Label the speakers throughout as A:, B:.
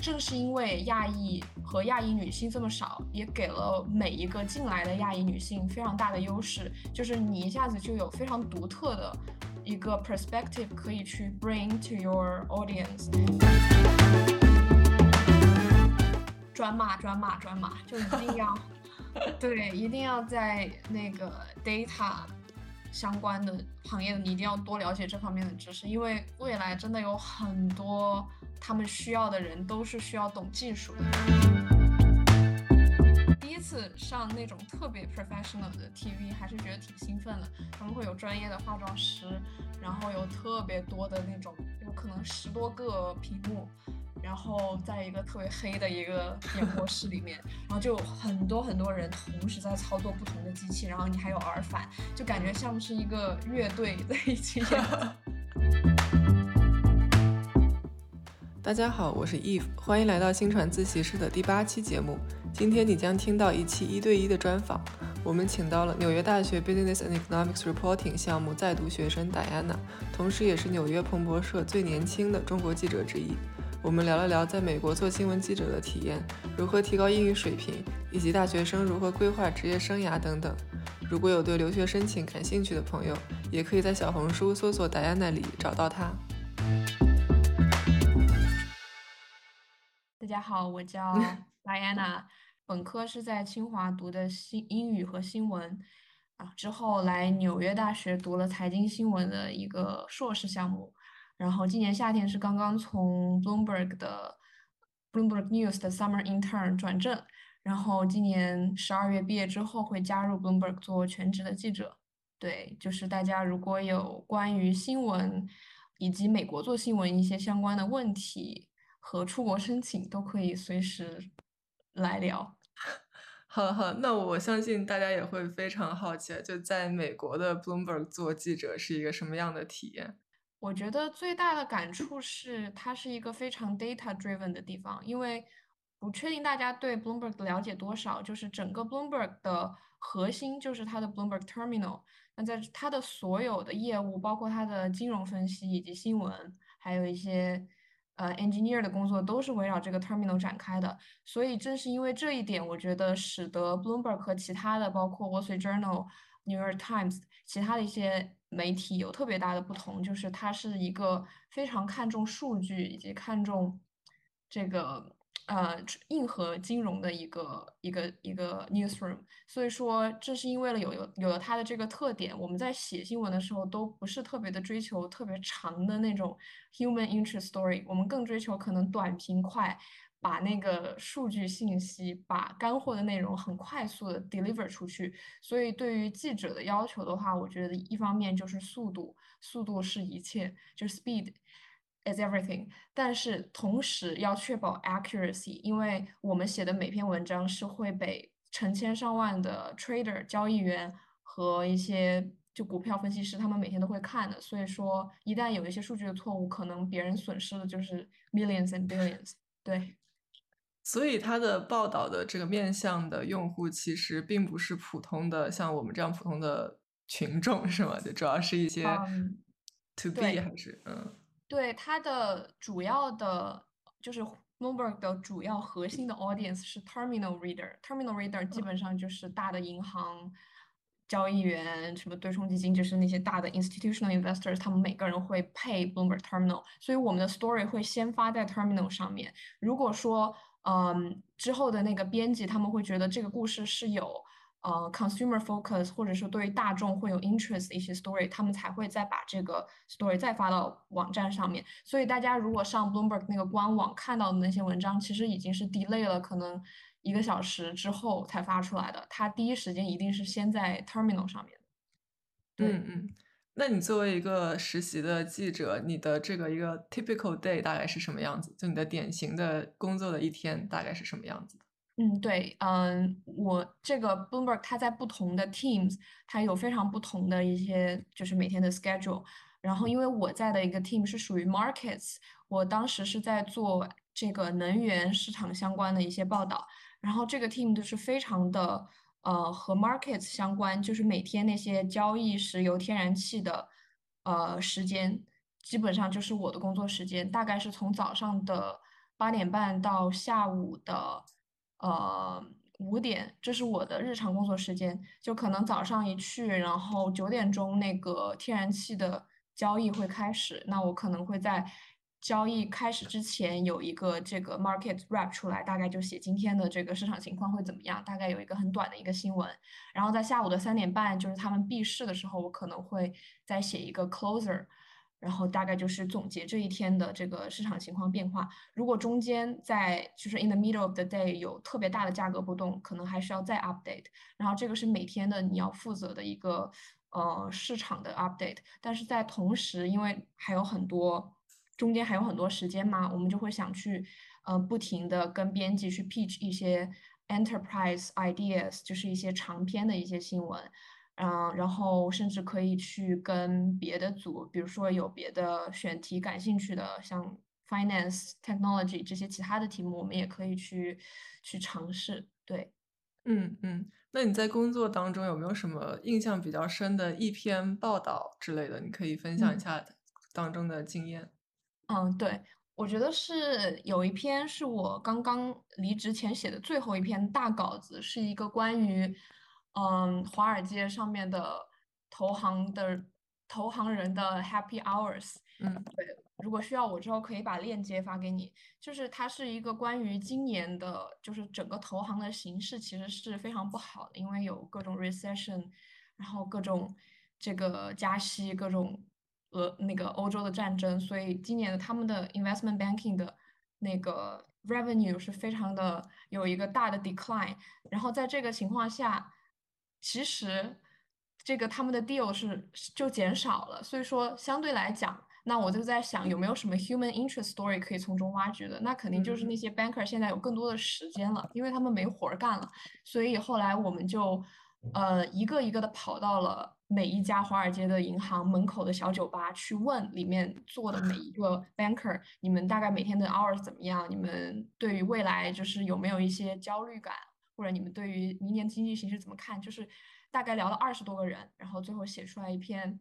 A: 正是因为亚裔和亚裔女性这么少，也给了每一个进来的亚裔女性非常大的优势，就是你一下子就有非常独特的一个 perspective 可以去 bring to your audience。转码转码转码，就一定要 对，一定要在那个 data。相关的行业，你一定要多了解这方面的知识，因为未来真的有很多他们需要的人都是需要懂技术的。第一次上那种特别 professional 的 TV，还是觉得挺兴奋的。他们会有专业的化妆师，然后有特别多的那种，有可能十多个屏幕。然后在一个特别黑的一个演播室里面，然后就很多很多人同时在操作不同的机器，然后你还有耳返，就感觉像是一个乐队在一起演。
B: 大家好，我是 Eve，欢迎来到新传自习室的第八期节目。今天你将听到一期一对一的专访，我们请到了纽约大学 Business and Economics Reporting 项目在读学生 Diana，同时也是纽约彭博社最年轻的中国记者之一。我们聊了聊在美国做新闻记者的体验，如何提高英语水平，以及大学生如何规划职业生涯等等。如果有对留学申请感兴趣的朋友，也可以在小红书搜索 Diana 里找到他。
A: 大家好，我叫 Diana，本科是在清华读的新英语和新闻，啊，之后来纽约大学读了财经新闻的一个硕士项目。然后今年夏天是刚刚从 Bloomberg 的 Bloomberg News 的 Summer Intern 转正，然后今年十二月毕业之后会加入 Bloomberg 做全职的记者。对，就是大家如果有关于新闻以及美国做新闻一些相关的问题和出国申请，都可以随时来聊。
B: 好好，那我相信大家也会非常好奇，就在美国的 Bloomberg 做记者是一个什么样的体验？
A: 我觉得最大的感触是，它是一个非常 data driven 的地方。因为不确定大家对 Bloomberg 的了解多少，就是整个 Bloomberg 的核心就是它的 Bloomberg Terminal。那在它的所有的业务，包括它的金融分析以及新闻，还有一些呃 engineer 的工作，都是围绕这个 Terminal 展开的。所以正是因为这一点，我觉得使得 Bloomberg 和其他的，包括 Wall Street Journal、New York Times，其他的一些。媒体有特别大的不同，就是它是一个非常看重数据以及看重这个呃硬核金融的一个一个一个 newsroom。所以说，正是因为了有有有了它的这个特点，我们在写新闻的时候都不是特别的追求特别长的那种 human interest story，我们更追求可能短平快。把那个数据信息、把干货的内容很快速的 deliver 出去，所以对于记者的要求的话，我觉得一方面就是速度，速度是一切，就是 speed is everything。但是同时要确保 accuracy，因为我们写的每篇文章是会被成千上万的 trader 交易员和一些就股票分析师他们每天都会看的，所以说一旦有一些数据的错误，可能别人损失的就是 millions and billions。对。
B: 所以他的报道的这个面向的用户其实并不是普通的像我们这样普通的群众，是吗？就主要是一些 to be 还是嗯？
A: 对，它的主要的就是 Bloomberg 的主要核心的 audience 是 terminal reader，terminal reader 基本上就是大的银行交易员，什么对冲基金，就是那些大的 institutional investors，他们每个人会配 Bloomberg terminal，所以我们的 story 会先发在 terminal 上面。如果说嗯，之后的那个编辑他们会觉得这个故事是有呃 consumer focus，或者说对于大众会有 interest 的一些 story，他们才会再把这个 story 再发到网站上面。所以大家如果上 Bloomberg 那个官网看到的那些文章，其实已经是 delay 了，可能一个小时之后才发出来的。它第一时间一定是先在 terminal 上面。
B: 嗯嗯。那你作为一个实习的记者，你的这个一个 typical day 大概是什么样子？就你的典型的工作的一天大概是什么样子？
A: 嗯，对，嗯，我这个 Bloomberg 它在不同的 teams，它有非常不同的一些就是每天的 schedule。然后因为我在的一个 team 是属于 markets，我当时是在做这个能源市场相关的一些报道。然后这个 team 就是非常的。呃，和 markets 相关，就是每天那些交易石油、天然气的呃时间，基本上就是我的工作时间，大概是从早上的八点半到下午的呃五点，这是我的日常工作时间。就可能早上一去，然后九点钟那个天然气的交易会开始，那我可能会在。交易开始之前有一个这个 market wrap 出来，大概就写今天的这个市场情况会怎么样，大概有一个很短的一个新闻。然后在下午的三点半，就是他们闭市的时候，我可能会再写一个 closer，然后大概就是总结这一天的这个市场情况变化。如果中间在就是 in the middle of the day 有特别大的价格波动，可能还需要再 update。然后这个是每天的你要负责的一个呃市场的 update。但是在同时，因为还有很多。中间还有很多时间嘛，我们就会想去，呃，不停的跟编辑去 pitch 一些 enterprise ideas，就是一些长篇的一些新闻，嗯，然后甚至可以去跟别的组，比如说有别的选题感兴趣的，像 finance、technology 这些其他的题目，我们也可以去去尝试。对，
B: 嗯嗯，那你在工作当中有没有什么印象比较深的一篇报道之类的？你可以分享一下当中的经验。
A: 嗯，对，我觉得是有一篇是我刚刚离职前写的最后一篇大稿子，是一个关于嗯华尔街上面的投行的投行人的 happy hours。
B: 嗯，
A: 对，如果需要我之后可以把链接发给你。就是它是一个关于今年的，就是整个投行的形势其实是非常不好的，因为有各种 recession，然后各种这个加息，各种。呃，那个欧洲的战争，所以今年的他们的 investment banking 的那个 revenue 是非常的有一个大的 decline。然后在这个情况下，其实这个他们的 deal 是就减少了。所以说相对来讲，那我就在想有没有什么 human interest story 可以从中挖掘的？那肯定就是那些 banker 现在有更多的时间了，因为他们没活儿干了。所以后来我们就呃一个一个的跑到了。每一家华尔街的银行门口的小酒吧去问里面坐的每一个 banker，你们大概每天的 hours 怎么样？你们对于未来就是有没有一些焦虑感，或者你们对于明年经济形势怎么看？就是大概聊了二十多个人，然后最后写出来一篇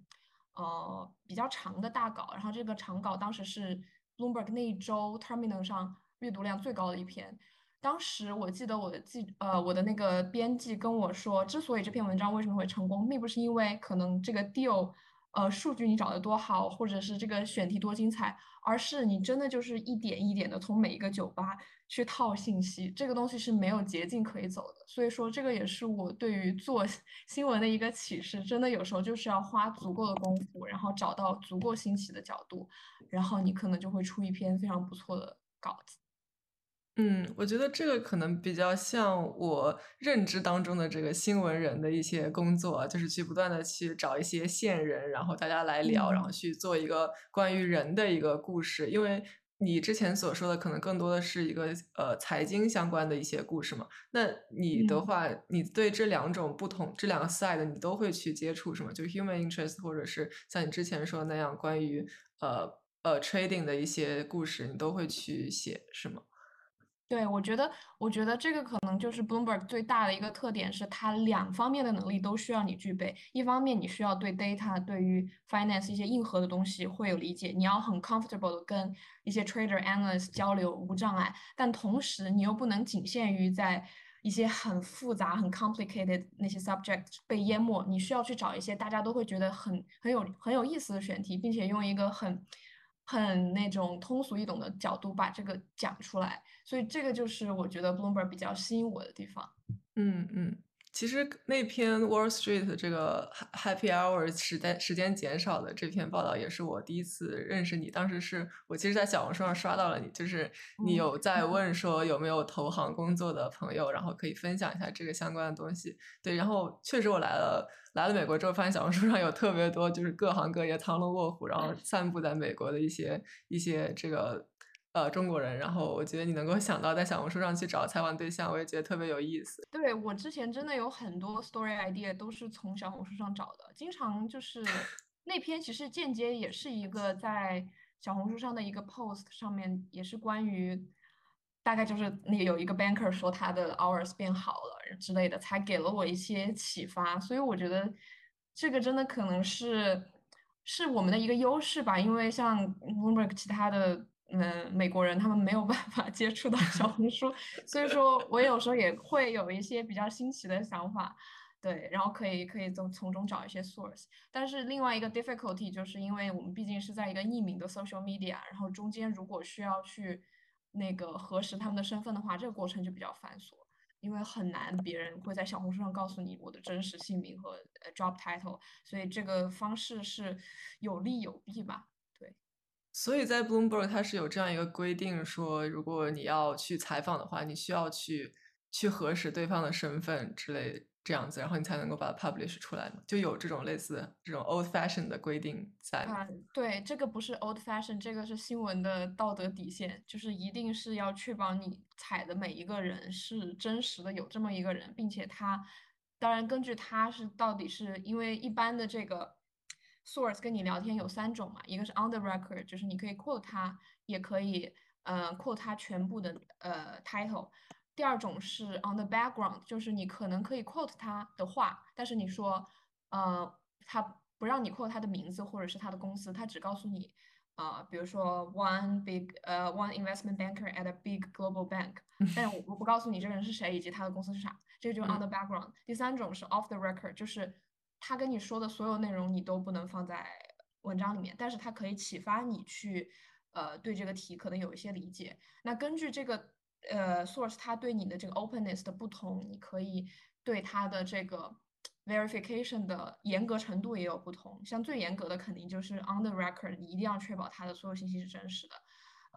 A: 呃比较长的大稿。然后这个长稿当时是 Bloomberg 那一周 terminal 上阅读量最高的一篇。当时我记得我的记呃我的那个编辑跟我说，之所以这篇文章为什么会成功，并不是因为可能这个 deal，呃数据你找的多好，或者是这个选题多精彩，而是你真的就是一点一点的从每一个酒吧去套信息，这个东西是没有捷径可以走的。所以说这个也是我对于做 新闻的一个启示，真的有时候就是要花足够的功夫，然后找到足够新奇的角度，然后你可能就会出一篇非常不错的稿子。
B: 嗯，我觉得这个可能比较像我认知当中的这个新闻人的一些工作，就是去不断的去找一些线人，然后大家来聊，然后去做一个关于人的一个故事。因为你之前所说的可能更多的是一个呃财经相关的一些故事嘛，那你的话，你对这两种不同这两个 side 你都会去接触是吗？就 human interest 或者是像你之前说的那样关于呃呃 trading 的一些故事，你都会去写是吗？
A: 对，我觉得，我觉得这个可能就是 Bloomberg 最大的一个特点，是它两方面的能力都需要你具备。一方面，你需要对 data、对于 finance 一些硬核的东西会有理解，你要很 comfortable 的跟一些 trader、analyst 交流无障碍。但同时，你又不能仅限于在一些很复杂、很 complicated 那些 subject 被淹没，你需要去找一些大家都会觉得很很有很有意思的选题，并且用一个很。很那种通俗易懂的角度把这个讲出来，所以这个就是我觉得 Bloomberg 比较吸引我的地方。
B: 嗯嗯。其实那篇 Wall Street 这个 Happy Hours 时间时间减少的这篇报道，也是我第一次认识你。当时是我其实，在小红书上刷到了你，就是你有在问 说有没有投行工作的朋友，然后可以分享一下这个相关的东西。对，然后确实我来了来了美国之后，发现小红书上有特别多就是各行各业藏龙卧虎，然后 散布在美国的一些一些这个。呃，中国人，然后我觉得你能够想到在小红书上去找采访对象，我也觉得特别有意思。
A: 对我之前真的有很多 story idea 都是从小红书上找的，经常就是 那篇其实间接也是一个在小红书上的一个 post 上面，也是关于大概就是那有一个 banker 说他的 hours 变好了之类的，才给了我一些启发。所以我觉得这个真的可能是是我们的一个优势吧，因为像 Bloomberg 其他的。嗯，美国人他们没有办法接触到小红 书，所以说我有时候也会有一些比较新奇的想法，对，然后可以可以从从中找一些 source。但是另外一个 difficulty 就是因为我们毕竟是在一个匿名的 social media，然后中间如果需要去那个核实他们的身份的话，这个过程就比较繁琐，因为很难别人会在小红书上告诉你我的真实姓名和呃 job title，所以这个方式是有利有弊吧。
B: 所以在 Bloomberg 它是有这样一个规定，说如果你要去采访的话，你需要去去核实对方的身份之类这样子，然后你才能够把它 publish 出来，就有这种类似这种 old fashion 的规定在。
A: 对，这个不是 old fashion，这个是新闻的道德底线，就是一定是要确保你采的每一个人是真实的，有这么一个人，并且他当然根据他是到底是因为一般的这个。Source 跟你聊天有三种嘛，一个是 on the record，就是你可以 quote 他，也可以呃 quote 他全部的呃 title。第二种是 on the background，就是你可能可以 quote 他的话，但是你说呃他不让你 quote 他的名字或者是他的公司，他只告诉你啊，比如说 one big 呃 one investment banker at a big global bank，但是我我不告诉你这个人是谁以及他的公司是啥，这个就是 on the background。第三种是 off the record，就是。他跟你说的所有内容你都不能放在文章里面，但是他可以启发你去，呃，对这个题可能有一些理解。那根据这个呃 source，他对你的这个 openness 的不同，你可以对他的这个 verification 的严格程度也有不同。像最严格的肯定就是 on the record，你一定要确保他的所有信息是真实的。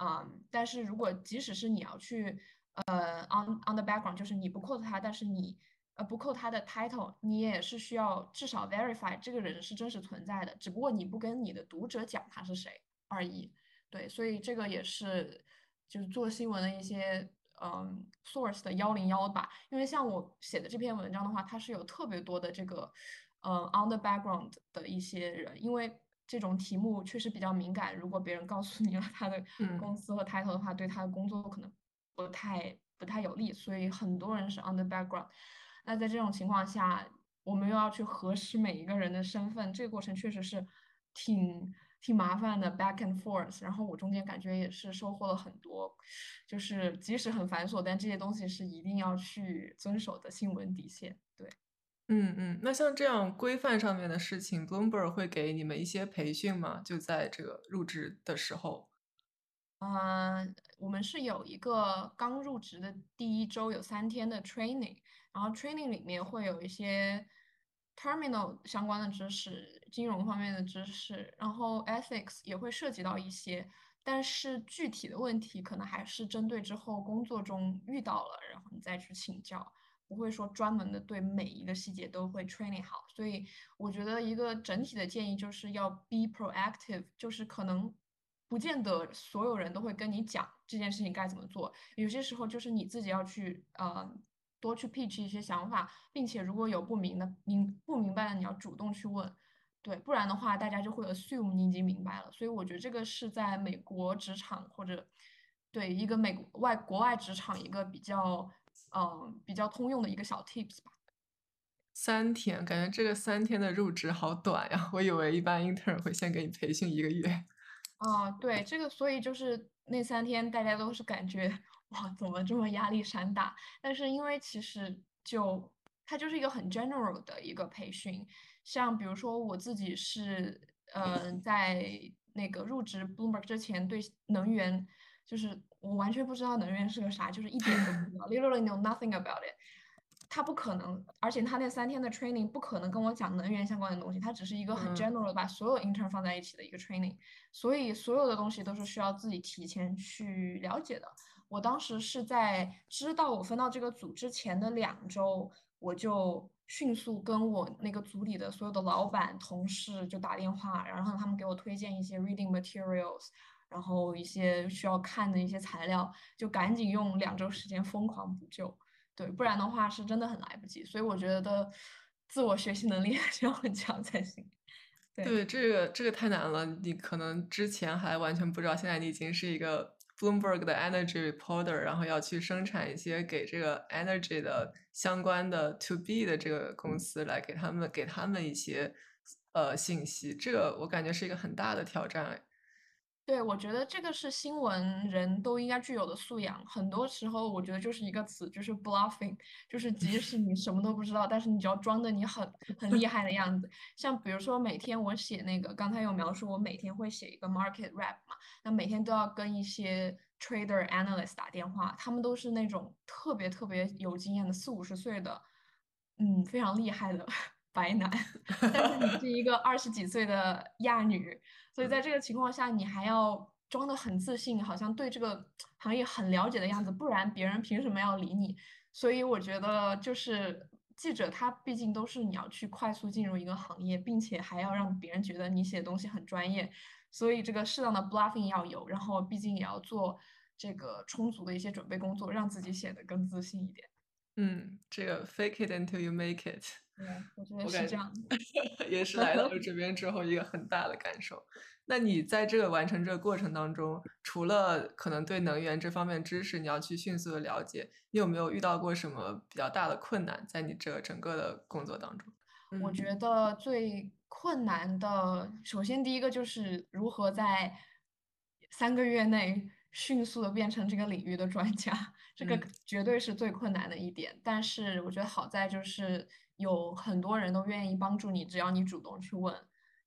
A: 嗯，但是如果即使是你要去呃 on on the background，就是你不 quote 他，但是你呃，不扣他的 title，你也是需要至少 verify 这个人是真实存在的，只不过你不跟你的读者讲他是谁而已。对，所以这个也是就是做新闻的一些嗯 source 的幺零幺吧。因为像我写的这篇文章的话，它是有特别多的这个嗯 on the background 的一些人，因为这种题目确实比较敏感，如果别人告诉你了他的公司和 title 的话，对他的工作可能不太不太有利，所以很多人是 on the background。那在这种情况下，我们又要去核实每一个人的身份，这个过程确实是挺挺麻烦的，back and forth。然后我中间感觉也是收获了很多，就是即使很繁琐，但这些东西是一定要去遵守的新闻底线。对，
B: 嗯嗯。那像这样规范上面的事情，Bloomberg 会给你们一些培训吗？就在这个入职的时候？
A: 嗯，我们是有一个刚入职的第一周有三天的 training。然后 training 里面会有一些 terminal 相关的知识，金融方面的知识，然后 ethics 也会涉及到一些，但是具体的问题可能还是针对之后工作中遇到了，然后你再去请教，不会说专门的对每一个细节都会 training 好。所以我觉得一个整体的建议就是要 be proactive，就是可能不见得所有人都会跟你讲这件事情该怎么做，有些时候就是你自己要去呃。多去 pitch 一些想法，并且如果有不明的明不明白的，你要主动去问，对，不然的话大家就会 assume 你已经明白了。所以我觉得这个是在美国职场或者对一个美外国外职场一个比较嗯比较通用的一个小 tips 吧。
B: 三天，感觉这个三天的入职好短呀，我以为一般 intern 会先给你培训一个月。
A: 啊，对，这个所以就是那三天大家都是感觉。哇，怎么这么压力山大？但是因为其实就它就是一个很 general 的一个培训，像比如说我自己是，嗯，在那个入职 Bloomberg 之前，对能源就是我完全不知道能源是个啥，就是一点都不知道，literally know nothing about it。他不可能，而且他那三天的 training 不可能跟我讲能源相关的东西，他只是一个很 general 把所有 intern 放在一起的一个 training，所以所有的东西都是需要自己提前去了解的。我当时是在知道我分到这个组之前的两周，我就迅速跟我那个组里的所有的老板、同事就打电话，然后让他们给我推荐一些 reading materials，然后一些需要看的一些材料，就赶紧用两周时间疯狂补救。对，不然的话是真的很来不及。所以我觉得自我学习能力 还是要很强才行。
B: 对，这个这个太难了，你可能之前还完全不知道，现在你已经是一个。Bloomberg 的 Energy Reporter，然后要去生产一些给这个 Energy 的相关的 To B 的这个公司来给他们给他们一些呃信息，这个我感觉是一个很大的挑战。
A: 对，我觉得这个是新闻人都应该具有的素养。很多时候，我觉得就是一个词，就是 bluffing，就是即使你什么都不知道，但是你只要装的你很很厉害的样子。像比如说，每天我写那个，刚才有描述，我每天会写一个 market rap 嘛，那每天都要跟一些 trader analyst 打电话，他们都是那种特别特别有经验的四五十岁的，嗯，非常厉害的白男，但是你是一个二十几岁的亚女。所以在这个情况下，你还要装得很自信，好像对这个行业很了解的样子，不然别人凭什么要理你？所以我觉得，就是记者他毕竟都是你要去快速进入一个行业，并且还要让别人觉得你写的东西很专业，所以这个适当的 bluffing 要有，然后毕竟也要做这个充足的一些准备工作，让自己显得更自信一点。
B: 嗯，这个 fake it until you make it。
A: 对，我觉得是这样。
B: 也是来到了这 边之后一个很大的感受。那你在这个完成这个过程当中，除了可能对能源这方面知识你要去迅速的了解，你有没有遇到过什么比较大的困难在你这整个的工作当中？
A: 我觉得最困难的，首先第一个就是如何在三个月内迅速的变成这个领域的专家，这个绝对是最困难的一点。但是我觉得好在就是。有很多人都愿意帮助你，只要你主动去问，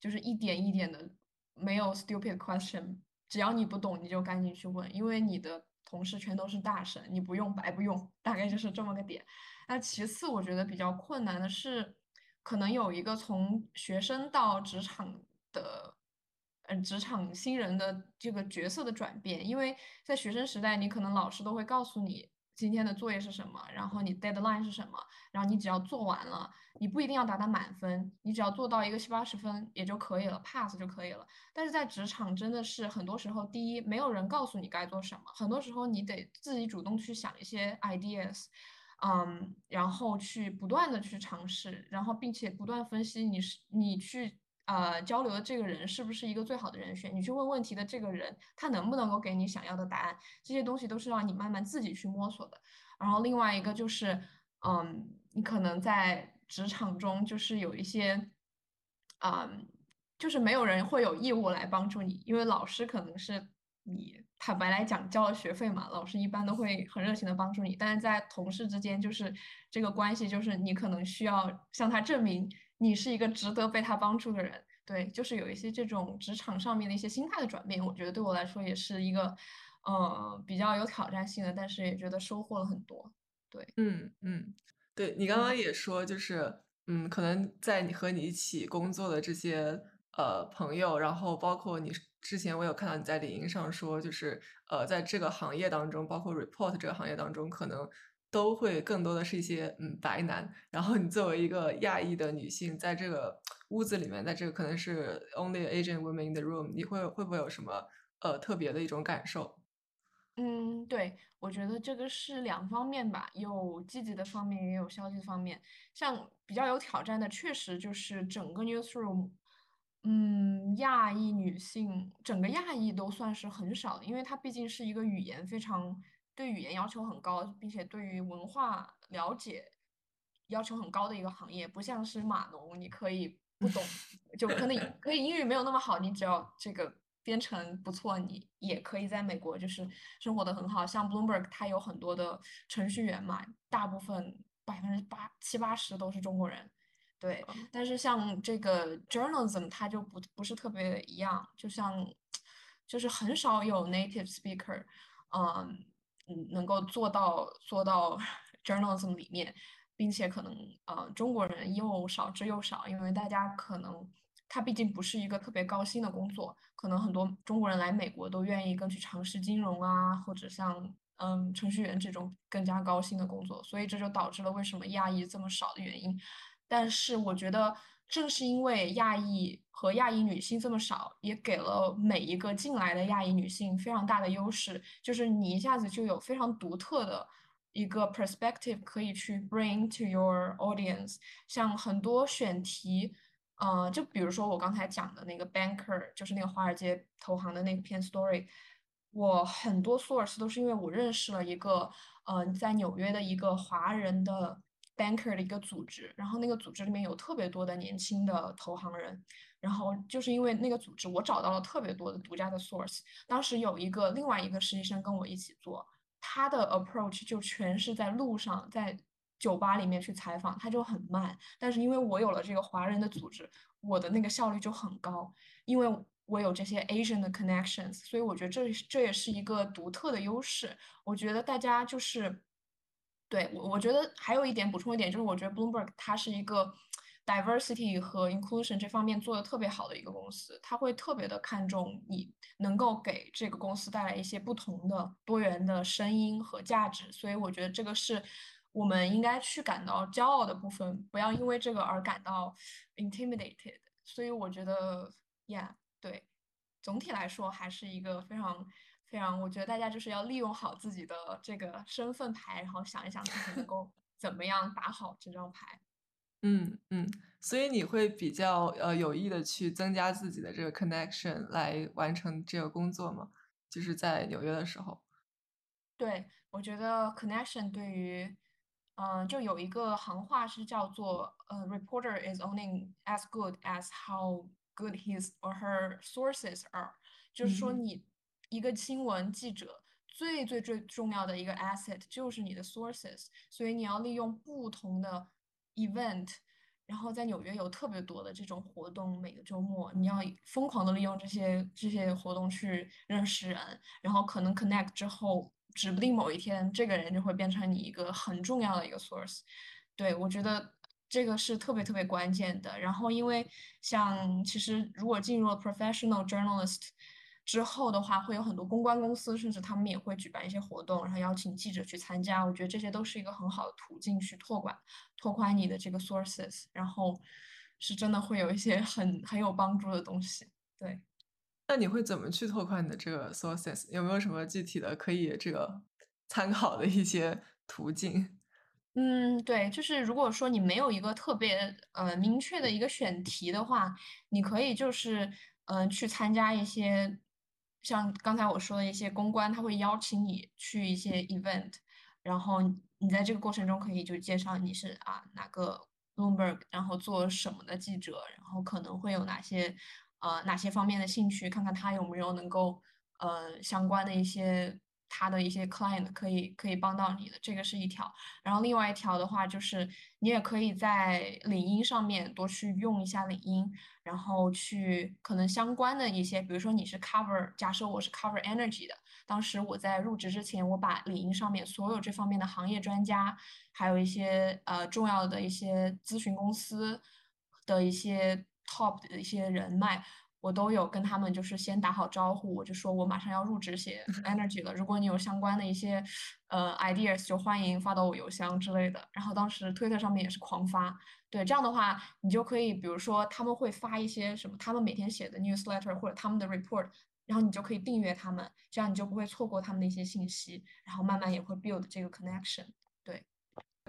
A: 就是一点一点的，没有 stupid question，只要你不懂，你就赶紧去问，因为你的同事全都是大神，你不用白不用，大概就是这么个点。那其次，我觉得比较困难的是，可能有一个从学生到职场的，嗯，职场新人的这个角色的转变，因为在学生时代，你可能老师都会告诉你。今天的作业是什么？然后你 deadline 是什么？然后你只要做完了，你不一定要达到满分，你只要做到一个七八十分也就可以了，pass 就可以了。但是在职场真的是很多时候，第一没有人告诉你该做什么，很多时候你得自己主动去想一些 ideas，嗯，然后去不断的去尝试，然后并且不断分析你是你去。呃，交流的这个人是不是一个最好的人选？你去问问题的这个人，他能不能够给你想要的答案？这些东西都是让你慢慢自己去摸索的。然后另外一个就是，嗯，你可能在职场中就是有一些，嗯，就是没有人会有义务来帮助你，因为老师可能是你坦白来讲交了学费嘛，老师一般都会很热情的帮助你。但是在同事之间，就是这个关系，就是你可能需要向他证明。你是一个值得被他帮助的人，对，就是有一些这种职场上面的一些心态的转变，我觉得对我来说也是一个，呃，比较有挑战性的，但是也觉得收获了很多。对，
B: 嗯嗯，对你刚刚也说，就是嗯，可能在你和你一起工作的这些呃朋友，然后包括你之前我有看到你在领英上说，就是呃，在这个行业当中，包括 report 这个行业当中，可能。都会更多的是一些嗯白男，然后你作为一个亚裔的女性，在这个屋子里面，在这个可能是 only Asian women in the room，你会会不会有什么呃特别的一种感受？
A: 嗯，对，我觉得这个是两方面吧，有积极的方面，也有消极的方面。像比较有挑战的，确实就是整个 newsroom，嗯，亚裔女性，整个亚裔都算是很少的，因为它毕竟是一个语言非常。对语言要求很高，并且对于文化了解要求很高的一个行业，不像是码农，你可以 不懂，就可能可以英语没有那么好，你只要这个编程不错，你也可以在美国就是生活的很好。像 Bloomberg，它有很多的程序员嘛，大部分百分之八七八十都是中国人，对。但是像这个 journalism，它就不不是特别一样，就像就是很少有 native speaker，嗯。嗯，能够做到做到 journalism 里面，并且可能呃中国人又少之又少，因为大家可能他毕竟不是一个特别高薪的工作，可能很多中国人来美国都愿意更去尝试金融啊，或者像嗯程序员这种更加高薪的工作，所以这就导致了为什么亚裔这么少的原因。但是我觉得。正是因为亚裔和亚裔女性这么少，也给了每一个进来的亚裔女性非常大的优势，就是你一下子就有非常独特的一个 perspective 可以去 bring to your audience。像很多选题，呃，就比如说我刚才讲的那个 banker，就是那个华尔街投行的那篇 story，我很多 source 都是因为我认识了一个，嗯，在纽约的一个华人的。Banker 的一个组织，然后那个组织里面有特别多的年轻的投行人，然后就是因为那个组织，我找到了特别多的独家的 source。当时有一个另外一个实习生跟我一起做，他的 approach 就全是在路上，在酒吧里面去采访，他就很慢。但是因为我有了这个华人的组织，我的那个效率就很高，因为我有这些 Asian 的 connections，所以我觉得这这也是一个独特的优势。我觉得大家就是。对我，我觉得还有一点补充一点，就是我觉得 Bloomberg 它是一个 diversity 和 inclusion 这方面做的特别好的一个公司，它会特别的看重你能够给这个公司带来一些不同的多元的声音和价值，所以我觉得这个是我们应该去感到骄傲的部分，不要因为这个而感到 intimidated。所以我觉得，yeah，对，总体来说还是一个非常。非常，我觉得大家就是要利用好自己的这个身份牌，然后想一想自己能够怎么样打好这张牌。
B: 嗯嗯，所以你会比较呃有意的去增加自己的这个 connection 来完成这个工作吗？就是在纽约的时候。
A: 对，我觉得 connection 对于，嗯，就有一个行话是叫做呃，reporter is only as good as how good his or her sources are，就是说你。一个新闻记者最最最重要的一个 asset 就是你的 sources，所以你要利用不同的 event，然后在纽约有特别多的这种活动，每个周末你要疯狂的利用这些这些活动去认识人，然后可能 connect 之后，指不定某一天这个人就会变成你一个很重要的一个 source。对我觉得这个是特别特别关键的。然后因为像其实如果进入了 professional journalist。之后的话，会有很多公关公司，甚至他们也会举办一些活动，然后邀请记者去参加。我觉得这些都是一个很好的途径去拓宽、拓宽你的这个 sources，然后是真的会有一些很很有帮助的东西。对，
B: 那你会怎么去拓宽你的这个 sources？有没有什么具体的可以这个参考的一些途径？
A: 嗯，对，就是如果说你没有一个特别呃明确的一个选题的话，你可以就是嗯去参加一些。像刚才我说的一些公关，他会邀请你去一些 event，然后你在这个过程中可以就介绍你是啊哪个 Bloomberg，然后做什么的记者，然后可能会有哪些呃哪些方面的兴趣，看看他有没有能够呃相关的一些。他的一些 client 可以可以帮到你的，这个是一条。然后另外一条的话，就是你也可以在领英上面多去用一下领英，然后去可能相关的一些，比如说你是 cover，假设我是 cover energy 的，当时我在入职之前，我把领英上面所有这方面的行业专家，还有一些呃重要的一些咨询公司的一些 top 的一些人脉。我都有跟他们就是先打好招呼，我就说我马上要入职写 energy 了。如果你有相关的一些呃 ideas，就欢迎发到我邮箱之类的。然后当时推特上面也是狂发，对这样的话，你就可以比如说他们会发一些什么，他们每天写的 newsletter 或者他们的 report，然后你就可以订阅他们，这样你就不会错过他们的一些信息，然后慢慢也会 build 这个 connection。对，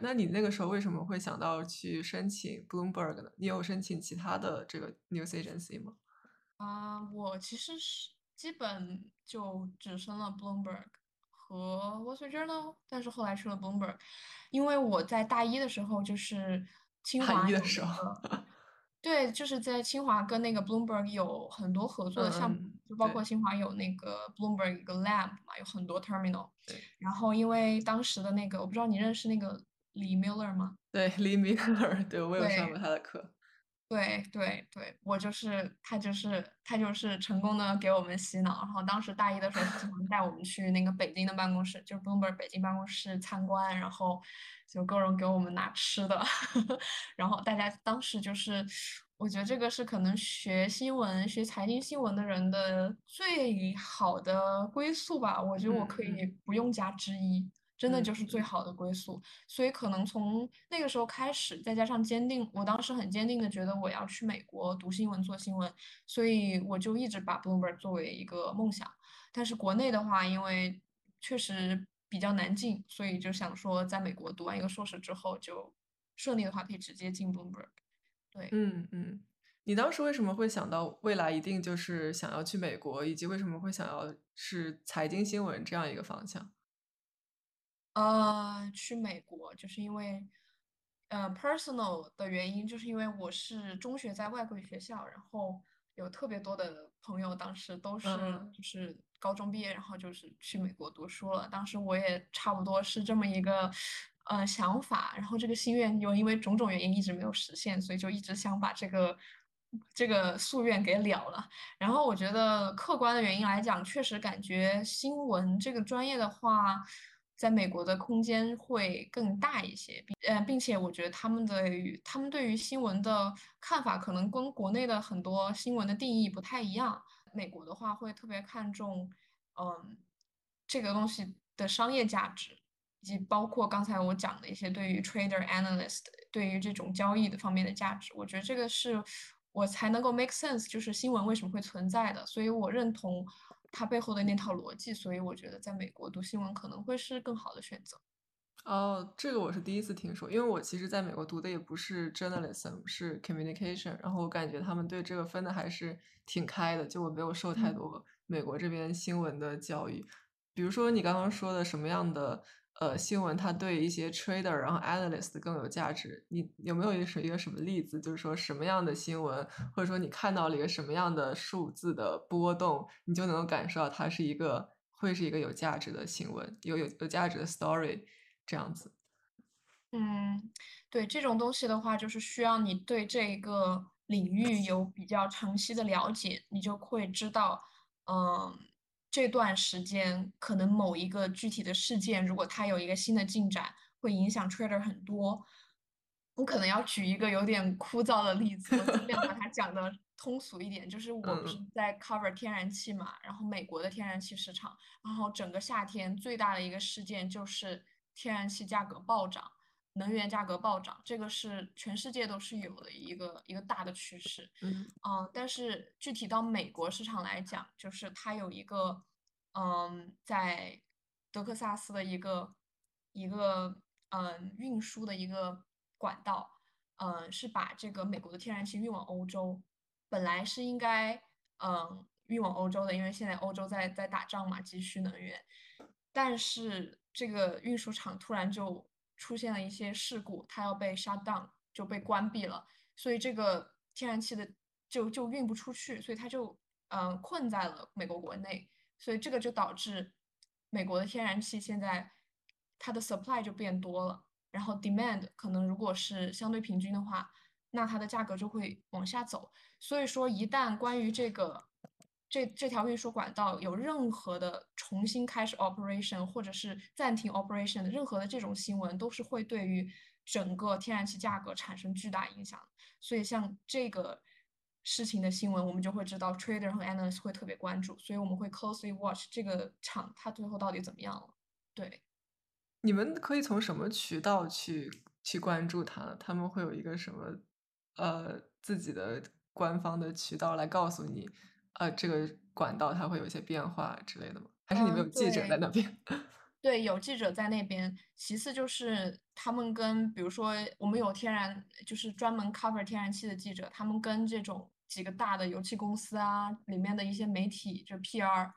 B: 那你那个时候为什么会想到去申请 Bloomberg 呢？你有申请其他的这个 news agency 吗？
A: 啊，我其实是基本就只申了 Bloomberg 和 Wall Street Journal，但是后来去了 Bloomberg，因为我在大一的时候就是清华
B: 的时候，
A: 对，就是在清华跟那个 Bloomberg 有很多合作的项目，就包括清华有那个 Bloomberg 一个 lab 嘛，有很多 terminal。
B: 对。
A: 然后因为当时的那个，我不知道你认识那个李 Miller 吗？
B: 对，李 Miller，对我有上过他的课。
A: 对对对，我就是他，就是他，就是成功的给我们洗脑。然后当时大一的时候，经常带我们去那个北京的办公室，就是 Bloomberg 北京办公室参观，然后就各种给我们拿吃的。然后大家当时就是，我觉得这个是可能学新闻、学财经新闻的人的最好的归宿吧。我觉得我可以不用加之一。真的就是最好的归宿，所以可能从那个时候开始，再加上坚定，我当时很坚定的觉得我要去美国读新闻做新闻，所以我就一直把 Bloomberg 作为一个梦想。但是国内的话，因为确实比较难进，所以就想说在美国读完一个硕士之后，就顺利的话可以直接进 Bloomberg。对，
B: 嗯嗯，你当时为什么会想到未来一定就是想要去美国，以及为什么会想要是财经新闻这样一个方向？
A: 呃，去美国就是因为呃，personal 的原因就是因为我是中学在外国语学校，然后有特别多的朋友，当时都是
B: 嗯
A: 就是高中毕业，然后就是去美国读书了。当时我也差不多是这么一个呃想法，然后这个心愿又因为种种原因一直没有实现，所以就一直想把这个这个夙愿给了了。然后我觉得客观的原因来讲，确实感觉新闻这个专业的话，在美国的空间会更大一些，并呃，并且我觉得他们的他们对于新闻的看法可能跟国内的很多新闻的定义不太一样。美国的话会特别看重，嗯，这个东西的商业价值，以及包括刚才我讲的一些对于 trader analyst 对于这种交易的方面的价值。我觉得这个是我才能够 make sense，就是新闻为什么会存在的。所以我认同它背后的那套逻辑，所以我觉得在美国读新闻可能会是更好的选择。
B: 哦，这个我是第一次听说，因为我其实在美国读的也不是 journalism，是 communication，然后我感觉他们对这个分的还是挺开的，就我没有受太
A: 嗯。
B: 多美国这边新闻的教育。比如说你刚刚说的什么样的呃新闻，它对一些 trader 然后 analyst 更有价值，你有没有一个什么例子，就是说什么样的新闻，或者说你看到了一个什么样的数字的波动，你就能够感受到它是一个会是一个有价值的新闻，有有有价值的 story。这样子，
A: 嗯，对，这种东西的话，就是需要你对这一个领域有比较长期的了解，你就会知道，嗯，这段时间可能某一个具体的事件，如果它有一个新的进展，会影响 trader 很多。我可能要举一个有点枯燥的例子，我尽量把它 讲的通俗一点。就是我不是
B: 嗯
A: 在 cover 天然气嘛，然后美国的天然气市场，然后整个夏天最大的一个事件就是天然气价格暴涨，能源价格暴涨，这个是全世界都是有的一个一个大的趋势。
B: 嗯
A: 嗯，但是具体到美国市场来讲，就是它有一个，嗯，在德克萨斯的一个一个嗯运输的一个管道，嗯，是把这个美国的天然气运往欧洲。本来是应该嗯运往欧洲的，因为现在欧洲在在打仗嘛，急需能源。但是这个运输厂突然就出现了一些事故，它要被 shut down，就被关闭了。所以这个天然气的就就运不出去，所以它就嗯、困在了美国国内，所以这个就导致美国的天然气现在它的 supply 就变多了，然后 demand 可能如果是相对平均的话，那它的价格就会往下走。所以说，一旦关于这个这这条运输管道有任何的重新开始 operation 或者是暂停 operation 的任何的这种新闻，都是会对于整个天然气价格产生巨大影响。所以像这个事情的新闻，我们就会知道 trader 和 analyst 会特别关注，所以我们会 closely watch 这个厂它最后到底怎么样了。对。
B: 你们可以从什么渠道去去关注它？他们会有一个什么呃自己的官方的渠道来告诉你，呃，这个管道它会有一些变化之类的吗？还是你们有
A: 嗯，
B: 记者在，那边？
A: 对，有记者在那边。其次就是他们跟，比如说我们有天然，就是专门 cover 天然气的记者，他们跟这种几个大的油气公司啊，里面的一些媒体，就 PR，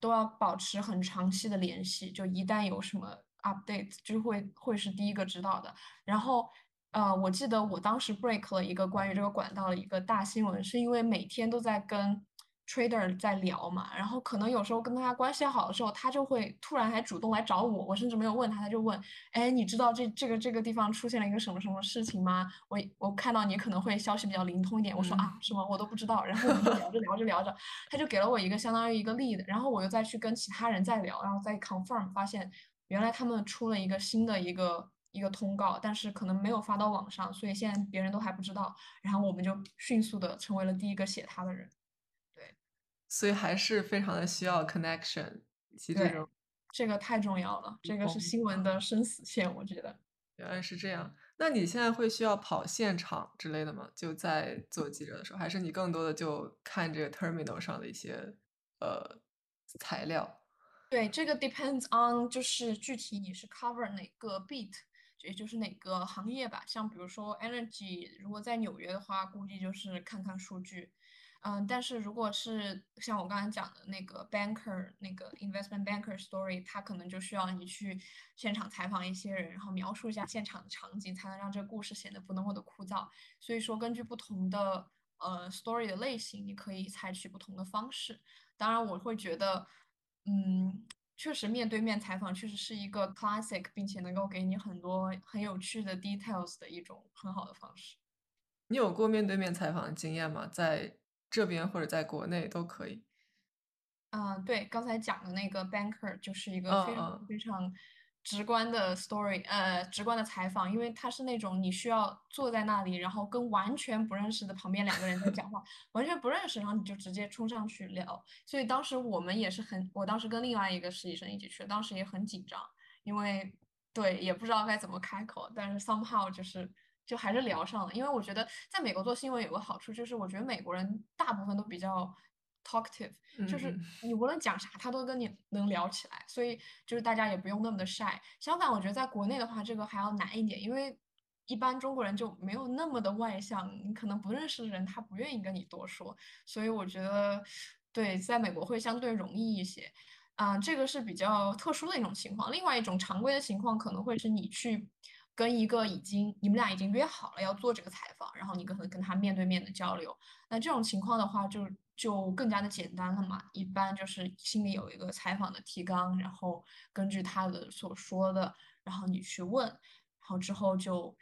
A: 都要保持很长期的联系。就一旦有什么 update，就会会是第一个知道的。然后，呃，我记得我当时 break 了一个关于这个管道的一个大新闻，是因为每天都在跟 trader 在聊嘛，然后可能有时候跟他关系好的时候，他就会突然还主动来找我，我甚至没有问他，他就问，哎，你知道这这个这个地方出现了一个什么什么事情吗？我我看到你可能会消息比较灵通一点，我说啊，
B: 嗯
A: 什么我都不知道，然后我们就聊着聊着聊着，他就给了我一个相当于一个 lead，然后我又再去跟其他人再聊，然后再 confirm，发现原来他们出了一个新的一个一个通告，但是可能没有发到网上，所以现在别人都还不知道，然后我们就迅速的成为了第一个写他的人。对
B: 所以还是非常的需要 connection 以及这，种
A: 这个太重要了，这个是新闻的生死线，我觉得。
B: 原来是这样。那你现在会需要跑现场之类的吗？就在做记者的时候，还是你更多的就看这个 terminal 上的一些呃材料？
A: 对，这个 depends on 就是具体你是 cover 哪个 beat，也就是哪个行业吧。像比如说 energy，如果在纽约的话，估计就是看看数据。嗯，但是如果是像我刚才讲的那个 banker 那个 investment banker story，它可能就需要你去现场采访一些人，然后描述一下现场的场景，才能让这个故事显得不那么的枯燥。所以说，根据不同的呃 story 的类型，你可以采取不同的方式。当然，我会觉得，嗯，确实面对面采访确实是一个 classic，并且能够给你很多很有趣的 details 的一种很好的方式。
B: 你有过面对面采访的经验吗？在这边或者在国内都可以。
A: 嗯，对，刚才讲的那个 banker 就是一个非常非常直观的 story，呃，直观的采访，因为他是那种你需要坐在那里，然后跟完全不认识的旁边两个人在讲话，完全不认识，然后你就直接冲上去聊。所以当时我们也是很，我当时跟另外一个实习生一起去，当时也很紧张，因为对也不知道该怎么开口，但是 somehow 就是。就还是聊上了，因为我觉得在美国做新闻有个好处，就是我觉得美国人大部分都比较 talkative，就是你无论讲啥，他都跟你能聊起来，所以就是大家也不用那么的 shy。相反，我觉得在国内的话，这个还要难一点，因为一般中国人就没有那么的外向，你可能不认识的人他不愿意跟你多说，所以我觉得对，在美国会相对容易一些。啊，这个是比较特殊的一种情况。另外一种常规的情况可能会是你去。跟一个已经你们俩已经约好了要做这个采访，然后你可能跟他面对面的交流，那这种情况的话就就更加的简单了嘛。一般就是心里有一个采访的提纲，然后根据他的所说的，然后你去问，然后之后就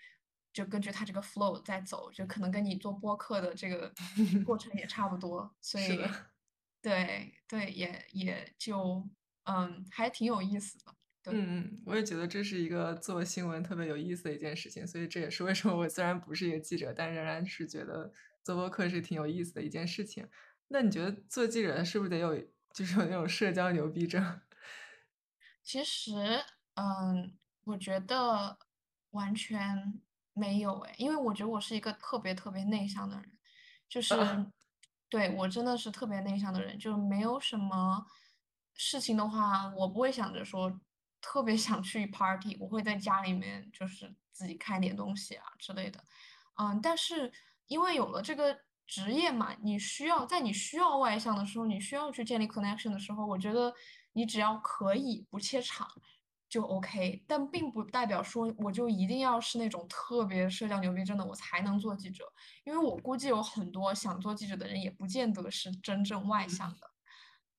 A: 就根据他这个 flow 再走，就可能跟你做播客的这个 过程也差不多。所以，对对，也也就嗯，还挺有意思的。
B: 嗯嗯，我也觉得这是一个做新闻特别有意思的一件事情，所以这也是为什么我虽然不是一个记者，但仍然是觉得做播客是挺有意思的一件事情。那你觉得做记者是不是得有就是有那种社交牛逼症？
A: 其实，嗯，我觉得完全没有诶，因为我觉得我是一个特别特别内向的人，就是对我真的是特别内向的人，就是没有什么事情的话，我不会想着说。特别想去 party，我会在家里面就是自己看点东西啊之类的，嗯，但是因为有了这个职业嘛，你需要在你需要外向的时候，你需要去建立 connection 的时候，我觉得你只要可以不怯场就 OK，但并不代表说我就一定要是那种特别社交牛逼症的我才能做记者，因为我估计有很多想做记者的人也不见得是真正外向的。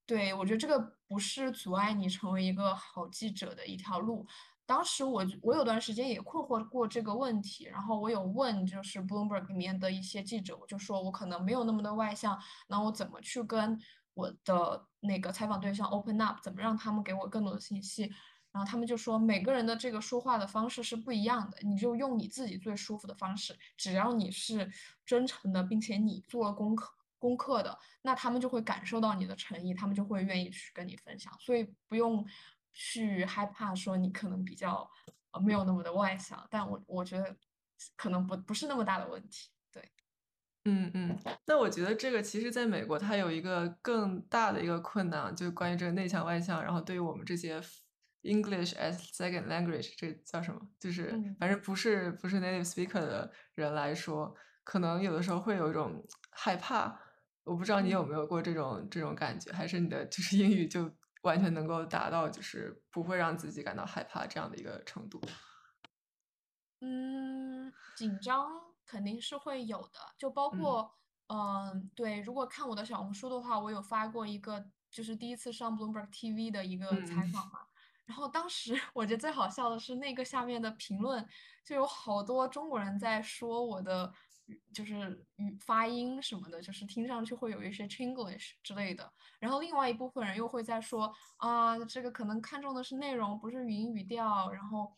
A: 对，我觉得这个不是阻碍你成为一个好记者的一条路。当时我我有段时间也困惑过这个问题，然后我有问就是 Bloomberg 里面的一些记者，我就说我可能没有那么的外向，那我怎么去跟我的那个采访对象 open up，怎么让他们给我更多的信息？然后他们就说每个人的这个说话的方式是不一样的，你就用你自己最舒服的方式，只要你是真诚的，并且你做了功课。功课的，那他们就会感受到你的诚意，他们就会愿意去跟你分享，所以不用去害怕说你可能比较呃没有那么的外向，但我我觉得可能不不是那么大的问题，对，
B: 嗯嗯，那我觉得这个其实在美国它有一个更大的一个困难，就关于这个内向外向，然后对于我们这些 English as second language 这叫什么，就是反正不是不是 native speaker 的人来说，可能有的时候会有一种害怕。我不知道你有没有过这种这种感觉，还是你的就是英语就完全能够达到就是不会让自己感到害怕这样的一个程度。
A: 嗯，紧张肯定是会有的，就包括嗯，对，如果看我的小红书的话，我有发过一个就是第一次上 Bloomberg TV 的一个采访嘛，然后当时 我觉得最好笑的是那个下面的评论就有好多中国人在说我的。就是语发音什么的，就是听上去会有一些 Chinglish 之类的。然后另外一部分人又会在说啊，这个可能看重的是内容，不是语音语调。然后，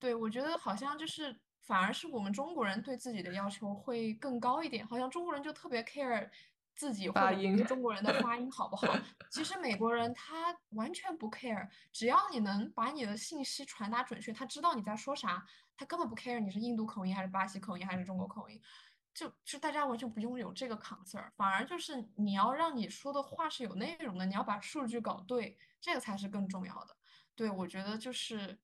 A: 对我觉得好像就是反而是我们中国人对自己的要求会更高一点，好像中国人就特别 care 自己或者中国人的发音好不好。其实美国人他完全不 care，只要你能把你的信息传达准确，他知道你在说啥，他根本不 care 你是印度口音还是巴西口音还是中国口音。就就大家完全不用有这个 concern，反而就是你要让你说的话是有内容的，你要把数据搞对，这个才是更重要的。对，我觉得就是，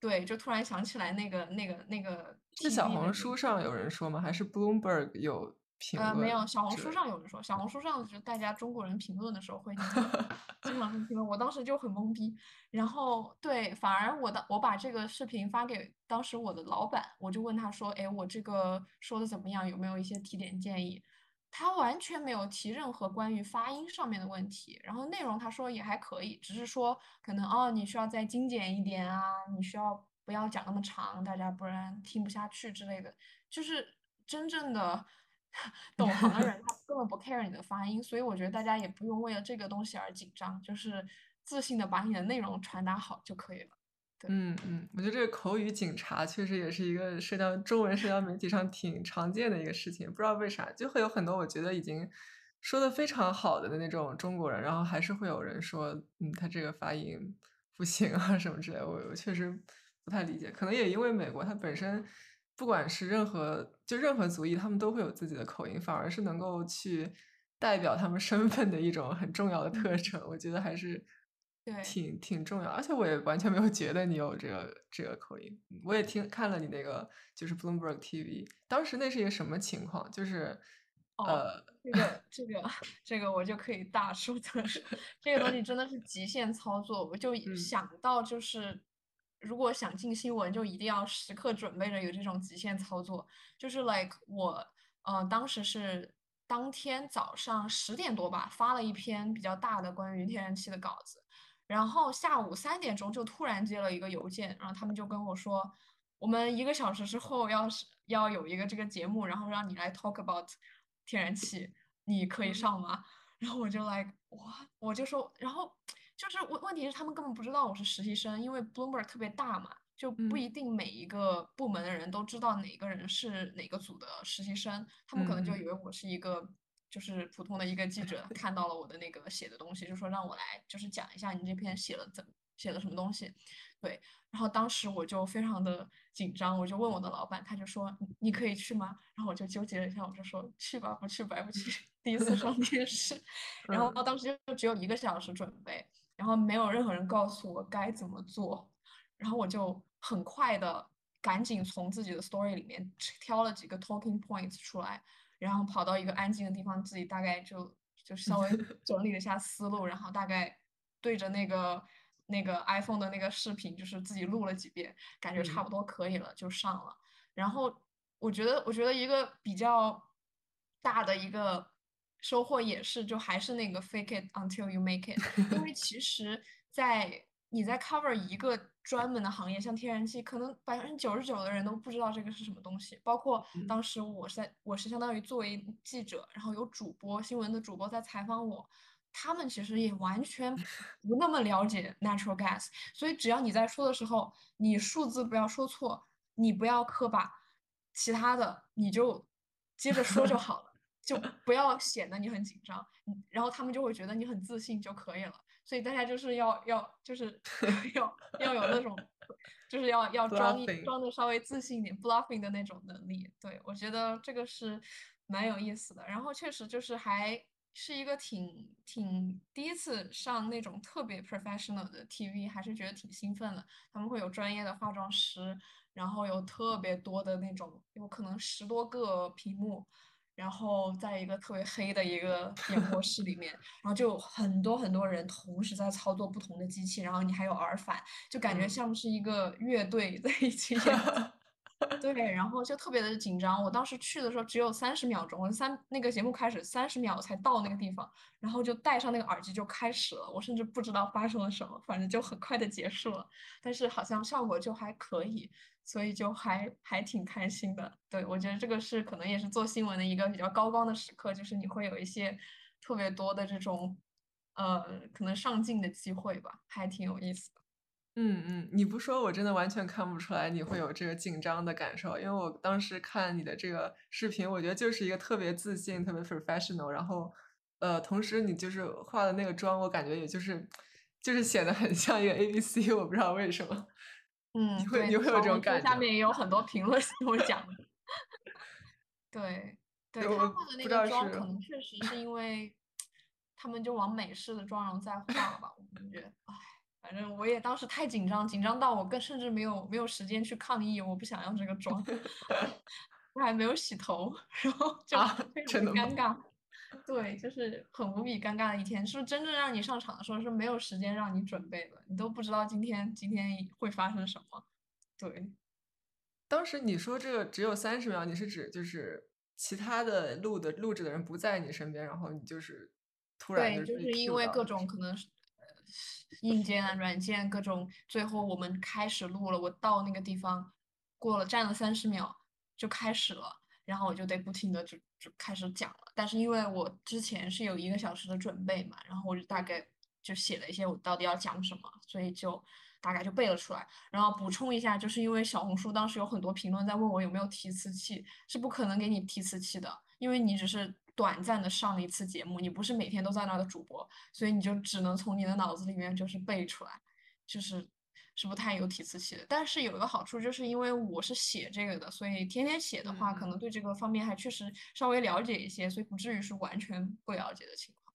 A: 对，就突然想起来那个那个那个，
B: 是小红书上有人说吗？还是 Bloomberg 有评论？
A: 呃，没有，小红书上有人说，小红书上就大家中国人评论的时候会经常 经常评论，我当时就很懵逼。然后对，反而我的我把这个视频发给当时我的老板，我就问他说，哎，我这个说的怎么样？有没有一些提点建议？他完全没有提任何关于发音上面的问题，然后内容他说也还可以，只是说可能哦，你需要再精简一点啊，你需要不要讲那么长，大家不然听不下去之类的。就是真正的 懂行的人，他根本不 care 你的发音，所以我觉得大家也不用为了这个东西而紧张，就是自信的把你的内容传达好就可以了。
B: 嗯嗯，我觉得这个口语警察确实也是一个社交中文社交媒体上挺常见的一个事情。不知道为啥，就会有很多我觉得已经说的非常好的那种中国人，然后还是会有人说，嗯，他这个发音不行啊什么之类。我我确实不太理解，可能也因为美国它本身不管是任何就任何族裔，他们都会有自己的口音，反而是能够去代表他们身份的一种很重要的特征。我觉得还是。
A: 对，
B: 挺挺重要，而且我也完全没有觉得你有这个这个口音。我也听看了你那个，就是 Bloomberg TV，当时那是一个什么情况？就是呃，
A: 这个这个这个我就可以大 说特说，这个东西真的是极限操作。我就想到，就是如果想进新闻，就一定要时刻准备着有这种极限操作。就是 like 我呃，当时是当天早上十点多吧，发了一篇比较大的关于天然气的稿子。然后下午三点钟就突然接了一个邮件，然后他们就跟我说，我们一个小时之后要是要有一个这个节目，然后让你来 talk about 天然气，你可以上吗？然后我就 like，哇，我就说，然后就是问问题是他们根本不知道我是实习生，因为 Bloomberg 特别大嘛，就不一定每一个部门的人都知道哪个人是哪个组的实习生，他们可能就以为我是一个。就是普通的一个记者 看到了我的那个写的东西，就说让我来就是讲一下你这篇写了怎写了什么东西，对。然后当时我就非常的紧张，我就问我的老板，他就说你可以去吗？然后我就纠结了一下，我就说去吧，不去白不去，第一次上电视。然后当时就只有一个小时准备，然后没有任何人告诉我该怎么做，然后我就很快的赶紧从自己的 story 里面挑了几个 talking points 出来。然后跑到一个安静的地方，自己大概就就稍微 整理了一下思路，然后大概对着那个那个 iPhone 的那个视频，就是自己录了几遍，感觉差不多可以了，就上了。然后我觉得，我觉得一个比较大的一个收获也是，就还是那个 fake it until you make it，因为 其实，在你在 cover 一个专门的行业，像天然气，可能百分之九十九的人都不知道这个是什么东西。包括当时我是在，我是相当于作为记者，然后有主播新闻的主播在采访我，他们其实也完全 不那么了解 natural gas。所以只要你在说的时候，你数字不要说错，你不要磕巴，其他的你就接着说就好了，就不要显得你很紧张，然后他们就会觉得你很自信就可以了。所以大家就是要要就是 要要有那种，就是要要装一装的稍微自信一点，bluffing 的那种能力。对我觉得这个是蛮有意思的。然后确实就是还是一个挺挺第一次上那种特别 professional 的 TV，还是觉得挺兴奋的。他们会有专业的化妆师，然后有特别多的那种，有可能十多个屏幕。然后在一个特别黑的一个演播室里面，然后就有很多很多人同时在操作不同的机器，然后你还有耳返，就感觉像是一个乐队在一起演。对，然后就特别的紧张。我当时去的时候只有三十秒钟，三那个节目开始三十秒才到那个地方，然后就戴上那个耳机就开始了。我甚至不知道发生了什么，反正就很快的结束了。但是好像效果就还可以。所以就还还挺开心的，对我觉得这个是可能也是做新闻的一个比较高光的时刻，就是你会有一些特别多的这种呃可能上镜的机会吧，还挺有意思的。
B: 嗯嗯，你不说我真的完全看不出来你会有这个紧张的感受，因为我当时看你的这个视频，我觉得就是一个特别自信、特别 professional，然后呃，同时你就是化的那个妆，我感觉也就是就是显得很像一个 A B C，我不知道为什么。
A: 嗯，
B: 你会你会有这种感觉。
A: 下面也有很多评论跟我讲，对对，他画的那个妆可能确实是因为 他们就往美式的妆容在画吧，我感觉，唉，反正我也当时太紧张，紧张到我更甚至没有没有时间去抗议，我不想要这个妆。我还没有洗头，然后 就？尴尬。对，就是很无比尴尬的一天。是不是真正让你上场的时候是没有时间让你准备的？你都不知道今天今天会发生什么。对，
B: 当时你说这个只有三十秒，你是指就是其他的录的录制的人不在你身边，然后你就是突然
A: 对，
B: 就
A: 是因为各？种可能硬件啊、软件各种，最后我们开始录了，我到那个地方过了站了三十秒就开始了，然后我就得不停的就就开始讲了。但是因为我之前是有一个小时的准备嘛，然后我就大概就写了一些我到底要讲什么，所以就大概就背了出来。然后补充一下，就是因为小红书当时有很多评论在问我有没有提词器，是不可能给你提词器的，因为你只是短暂的上了一次节目，你不是每天都在那儿的主播，所以你就只能从你的脑子里面就是背出来，就是是不太有提词器的。但是有一个好处，就是因为我是写这个的，所以天天写的话，可能
B: 嗯
A: 对这个方面还确实稍微了解一些，所以不至于是完全不了解的情况。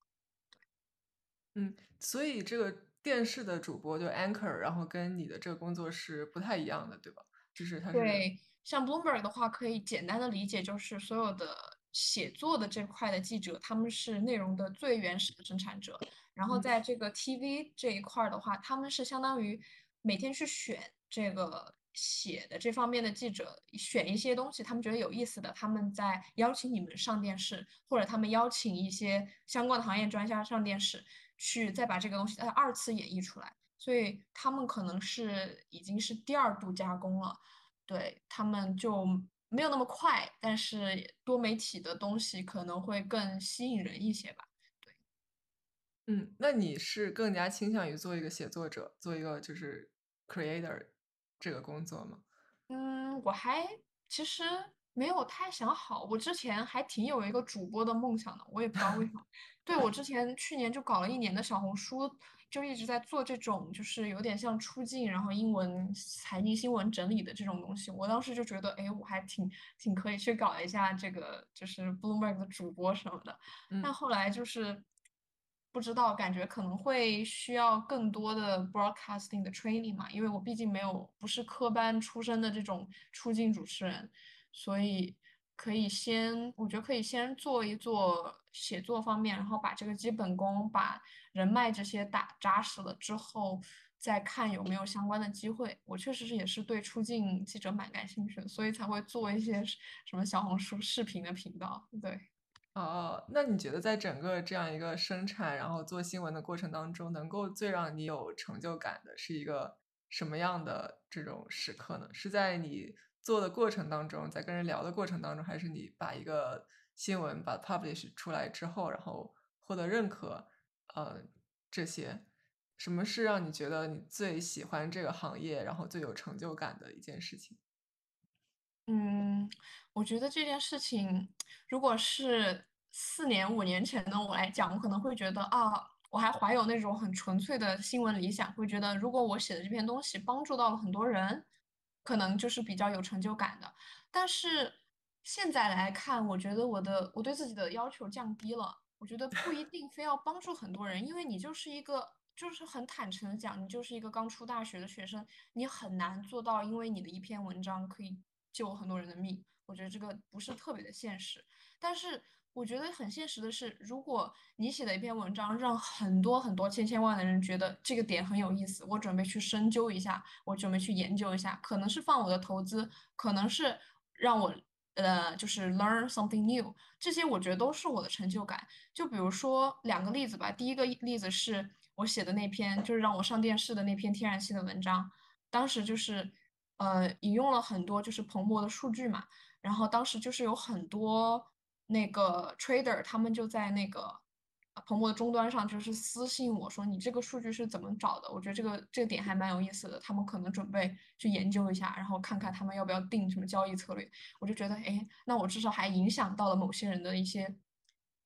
B: 嗯，所以这个电视的主播就 anchor，然后跟你的这个工作是不太一样的，对吧？就是它是，
A: 对，像 Bloomberg 的话，可以简单的理解就是所有的写作的这块的记者，他们是内容的最原始的生产者。然后
B: 嗯
A: 在这个 TV 这一块儿的话，他们是相当于每天去选这个写的这方面的记者，选一些东西他们觉得有意思的，他们在邀请你们上电视，或者他们邀请一些相关的行业专家上电视，去再把这个东西再二次演绎出来。所以他们可能是已经是第二度加工了。对，他们就没有那么快，但是多媒体的东西可能会更吸引人一些吧。
B: 对嗯，那你是更加倾向于做一个写作者，做一个就是 creator 这个工作吗？
A: 嗯，我还其实没有太想好，我之前还挺有一个主播的梦想的，我也不知道为啥。对，我之前去年就搞了一年的小红书，就一直在做这种就是有点像出镜，然后英文财经新闻整理的这种东西。我当时就觉得，哎，我还挺挺可以去搞一下这个就是 Bloomberg 的主播什么的。但
B: 嗯。
A: 后来就是不知道，感觉可能会需要更多的 broadcasting 的 training 嘛，因为我毕竟没有不是科班出身的这种出镜主持人，所以可以先，我觉得可以先做一做写作方面，然后把这个基本功、把人脉这些打扎实了之后，再看有没有相关的机会。我确实是也是对出镜记者蛮感兴趣的，所以才会做一些什么小红书视频的频道，对。
B: 哦，那你觉得在整个这样一个生产，然后做新闻的过程当中，能够最让你有成就感的是一个什么样的这种时刻呢？是在你做的过程当中，在跟人聊的过程当中，还是你把一个新闻把 publish 出来之后，然后获得认可，呃，这些，什么是让你觉得你最喜欢这个行业，然后最有成就感的一件事情？
A: 嗯，我觉得这件事情，如果是四年、五年前的我来讲，我可能会觉得啊，我还怀有那种很纯粹的新闻理想，会觉得如果我写的这篇东西帮助到了很多人，可能就是比较有成就感的。但是现在来看，我觉得我的我对自己的要求降低了。我觉得不一定非要帮助很多人，因为你就是一个，就是很坦诚的讲，你就是一个刚出大学的学生，你很难做到，因为你的一篇文章可以救很多人的命。我觉得这个不是特别的现实。但是我觉得很现实的是，如果你写的一篇文章让很多很多千千万的人觉得这个点很有意思，我准备去深究一下，我准备去研究一下，可能是放我的投资，可能是让我呃就是 learn something new，这些我觉得都是我的成就感。就比如说两个例子吧，第一个例子是我写的那篇，就是让我上电视的那篇天然气的文章，当时就是呃引用了很多就是彭博的数据嘛。然后当时就是有很多那个 trader，他们就在那个呃彭博的终端上，就是私信我说你这个数据是怎么找的？我觉得这个这个点还蛮有意思的，他们可能准备去研究一下，然后看看他们要不要定什么交易策略。我就觉得，哎，那我至少还影响到了某些人的一些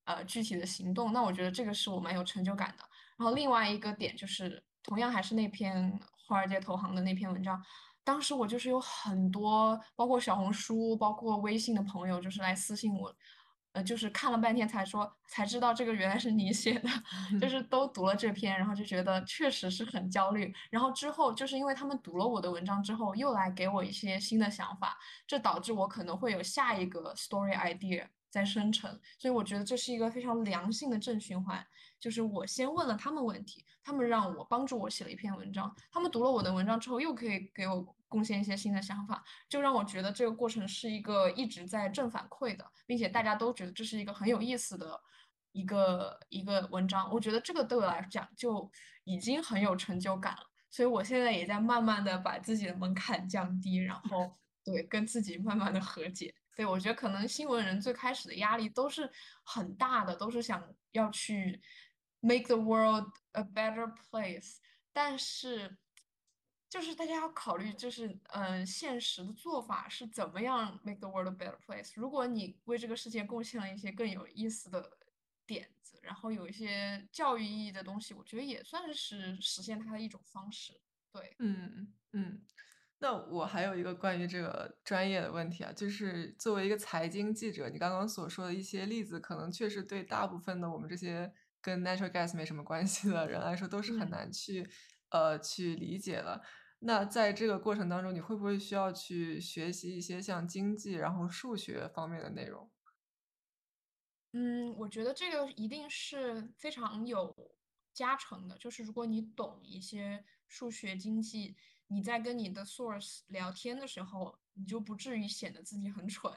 A: 呃具体的行动，那我觉得这个是我蛮有成就感的。然后另外一个点就是，同样还是那篇华尔街投行的那篇文章。当时我就是有很多，包括小红书、包括微信的朋友，就是来私信我，呃，就是看了半天才说才知道这个原来是你写的，就是都读了这篇，然后就觉得确实是很焦虑。然后之后就是因为他们读了我的文章之后，又来给我一些新的想法，这导致我可能会有下一个 story idea 在生成。所以我觉得这是一个非常良性的正循环，就是我先问了他们问题，他们让我帮助我写了一篇文章，他们读了我的文章之后，又可以给我。贡献一些新的想法，就让我觉得这个过程是一个一直在正反馈的，并且大家都觉得这是一个很有意思的一个一个文章。我觉得这个对我来讲就已经很有成就感了。所以我现在也在慢慢的把自己的门槛降低，然后对跟自己慢慢的和解。对我觉得可能新闻人最开始的压力都是很大的，都是想要去 make the world a better place，但是。就是大家要考虑，就是嗯，现实的做法是怎么样 make the world a better place。如果你为这个世界贡献了一些更有意思的点子，然后有一些教育意义的东西，我觉得也算是实现它的一种方式。对，
B: 嗯嗯。那我还有一个关于这个专业的问题啊，就是作为一个财经记者，你刚刚所说的一些例子，可能确实对大部分的我们这些跟 natural gas 没什么关系的人来说，都是很难去呃去理解了。那在这个过程当中，你会不会需要去学习一些像经济，然后数学方面的内容？
A: 嗯，我觉得这个一定是非常有加成的。就是如果你懂一些数学、经济，你在跟你的 source 聊天的时候，你就不至于显得自己很蠢。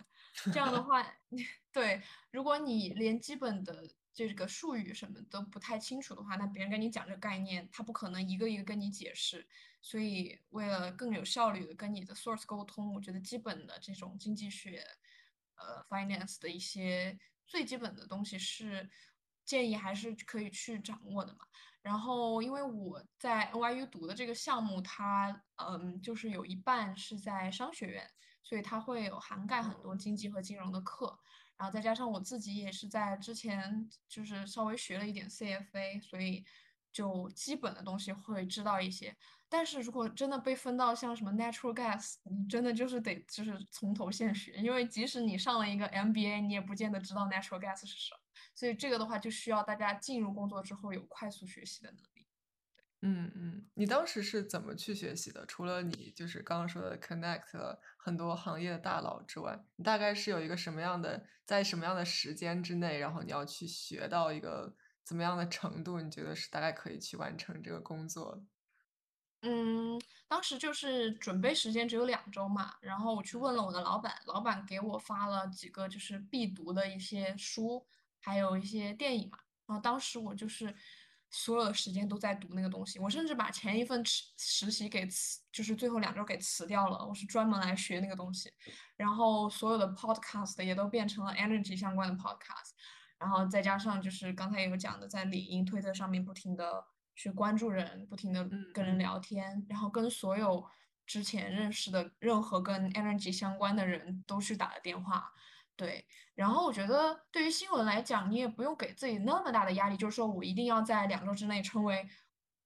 A: 这样的话 对，如果你连基本的这个术语什么都不太清楚的话，那别人跟你讲这个概念，他不可能一个一个跟你解释。所以，为了更有效率的跟你的 source 沟通，我觉得基本的这种经济学，呃，finance 的一些最基本的东西是建议还是可以去掌握的嘛。然后，因为我在 NYU 读的这个项目，它嗯，就是有一半是在商学院，所以它会有涵盖很多经济和金融的课。然后再加上我自己也是在之前就是稍微学了一点 CFA，所以就基本的东西会知道一些。但是如果真的被分到像什么 natural gas，你真的就是得就是从头现学，因为即使你上了一个 MBA，你也不见得知道 natural gas 是什么。所以这个的话就需要大家进入工作之后有快速学习的能力。
B: 嗯嗯，你当时是怎么去学习的？除了你就是刚刚说的 connect 很多行业的大佬之外，你大概是有一个什么样的，在什么样的时间之内，然后你要去学到一个怎么样的程度？你觉得是大概可以去完成这个工作？
A: 嗯，当时就是准备时间只有两周嘛，然后我去问了我的老板，老板给我发了几个就是必读的一些书，还有一些电影嘛，然后当时我就是。所有的时间都在读那个东西，我甚至把前一份实实习给辞，就是最后两周给辞掉了。我是专门来学那个东西，然后所有的 podcast 也都变成了 energy 相关的 podcast，然后再加上就是刚才有讲的，在领英、推特上面不停的去关注人，不停的跟人聊天，然后跟所有之前认识的任何跟 energy 相关的人都去打了电话。对，然后我觉得对于新闻来讲，你也不用给自己那么大的压力，就是说我一定要在两周之内成为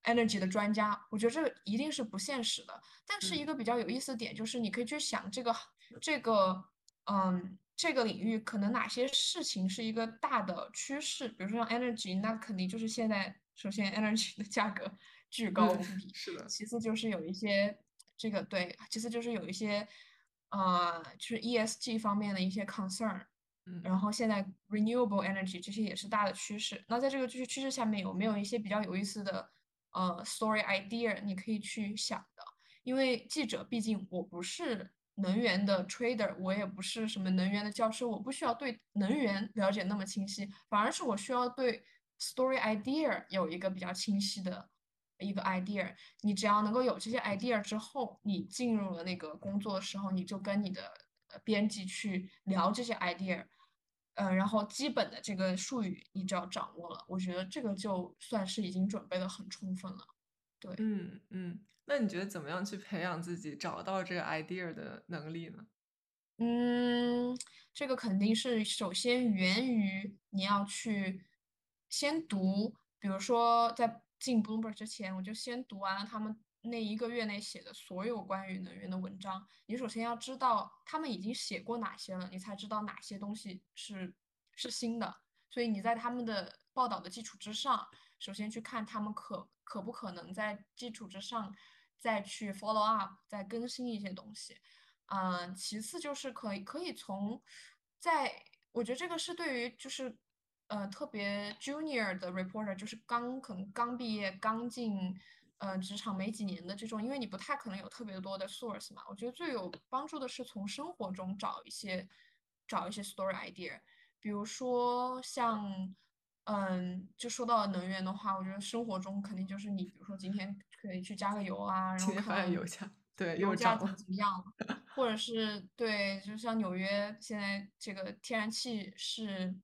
A: energy 的专家。我觉得这个一定是不现实的。但是一个比较有意思的点就是，你可以去想这个这个嗯这个领域可能哪些事情是一个大的趋势，比如说像 energy，那肯定就是现在首先 energy 的价格巨高无比，
B: 是的。
A: 其次就是有一些这个对，其次就是有一些。啊，就是 ESG 方面的一些 concern，
B: 嗯，
A: 然后现在 renewable energy 这些也是大的趋势。那在这个趋趋势下面，有没有一些比较有意思的呃 story idea 你可以去想的？因为记者毕竟我不是能源的 trader，我也不是什么能源的教授，我不需要对能源了解那么清晰，反而是我需要对 story idea 有一个比较清晰的。一个 idea，你只要能够有这些 idea 之后，你进入了那个工作的时候，你就跟你的编辑去聊这些 idea，嗯，然后基本的这个术语你只要掌握了，我觉得这个就算是已经准备的很充分了。对，
B: 嗯嗯，那你觉得怎么样去培养自己找到这个 idea 的能力呢？
A: 嗯，这个肯定是首先源于你要去先读，比如说在。进 Bloomberg 之前，我就先读完了他们那一个月内写的所有关于能源的文章。你首先要知道他们已经写过哪些了，你才知道哪些东西是是新的，所以你在他们的报道的基础之上，首先去看他们可可不可能在基础之上再去 follow up，再更新一些东西。嗯，其次就是可以可以从在，我觉得这个是对于就是呃特别 junior 的 reporter，就是刚可能刚毕业刚进呃职场没几年的这种，因为你不太可能有特别多的 source 嘛。我觉得最有帮助的是从生活中找一些找一些 story idea，比如说像嗯，就说到能源的话，我觉得生活中肯定就是你，比如说今天可以去加个油啊，然后看
B: 油价。对，
A: 油价怎么。怎么样了，或者是对，就像纽约现在这个天然气是，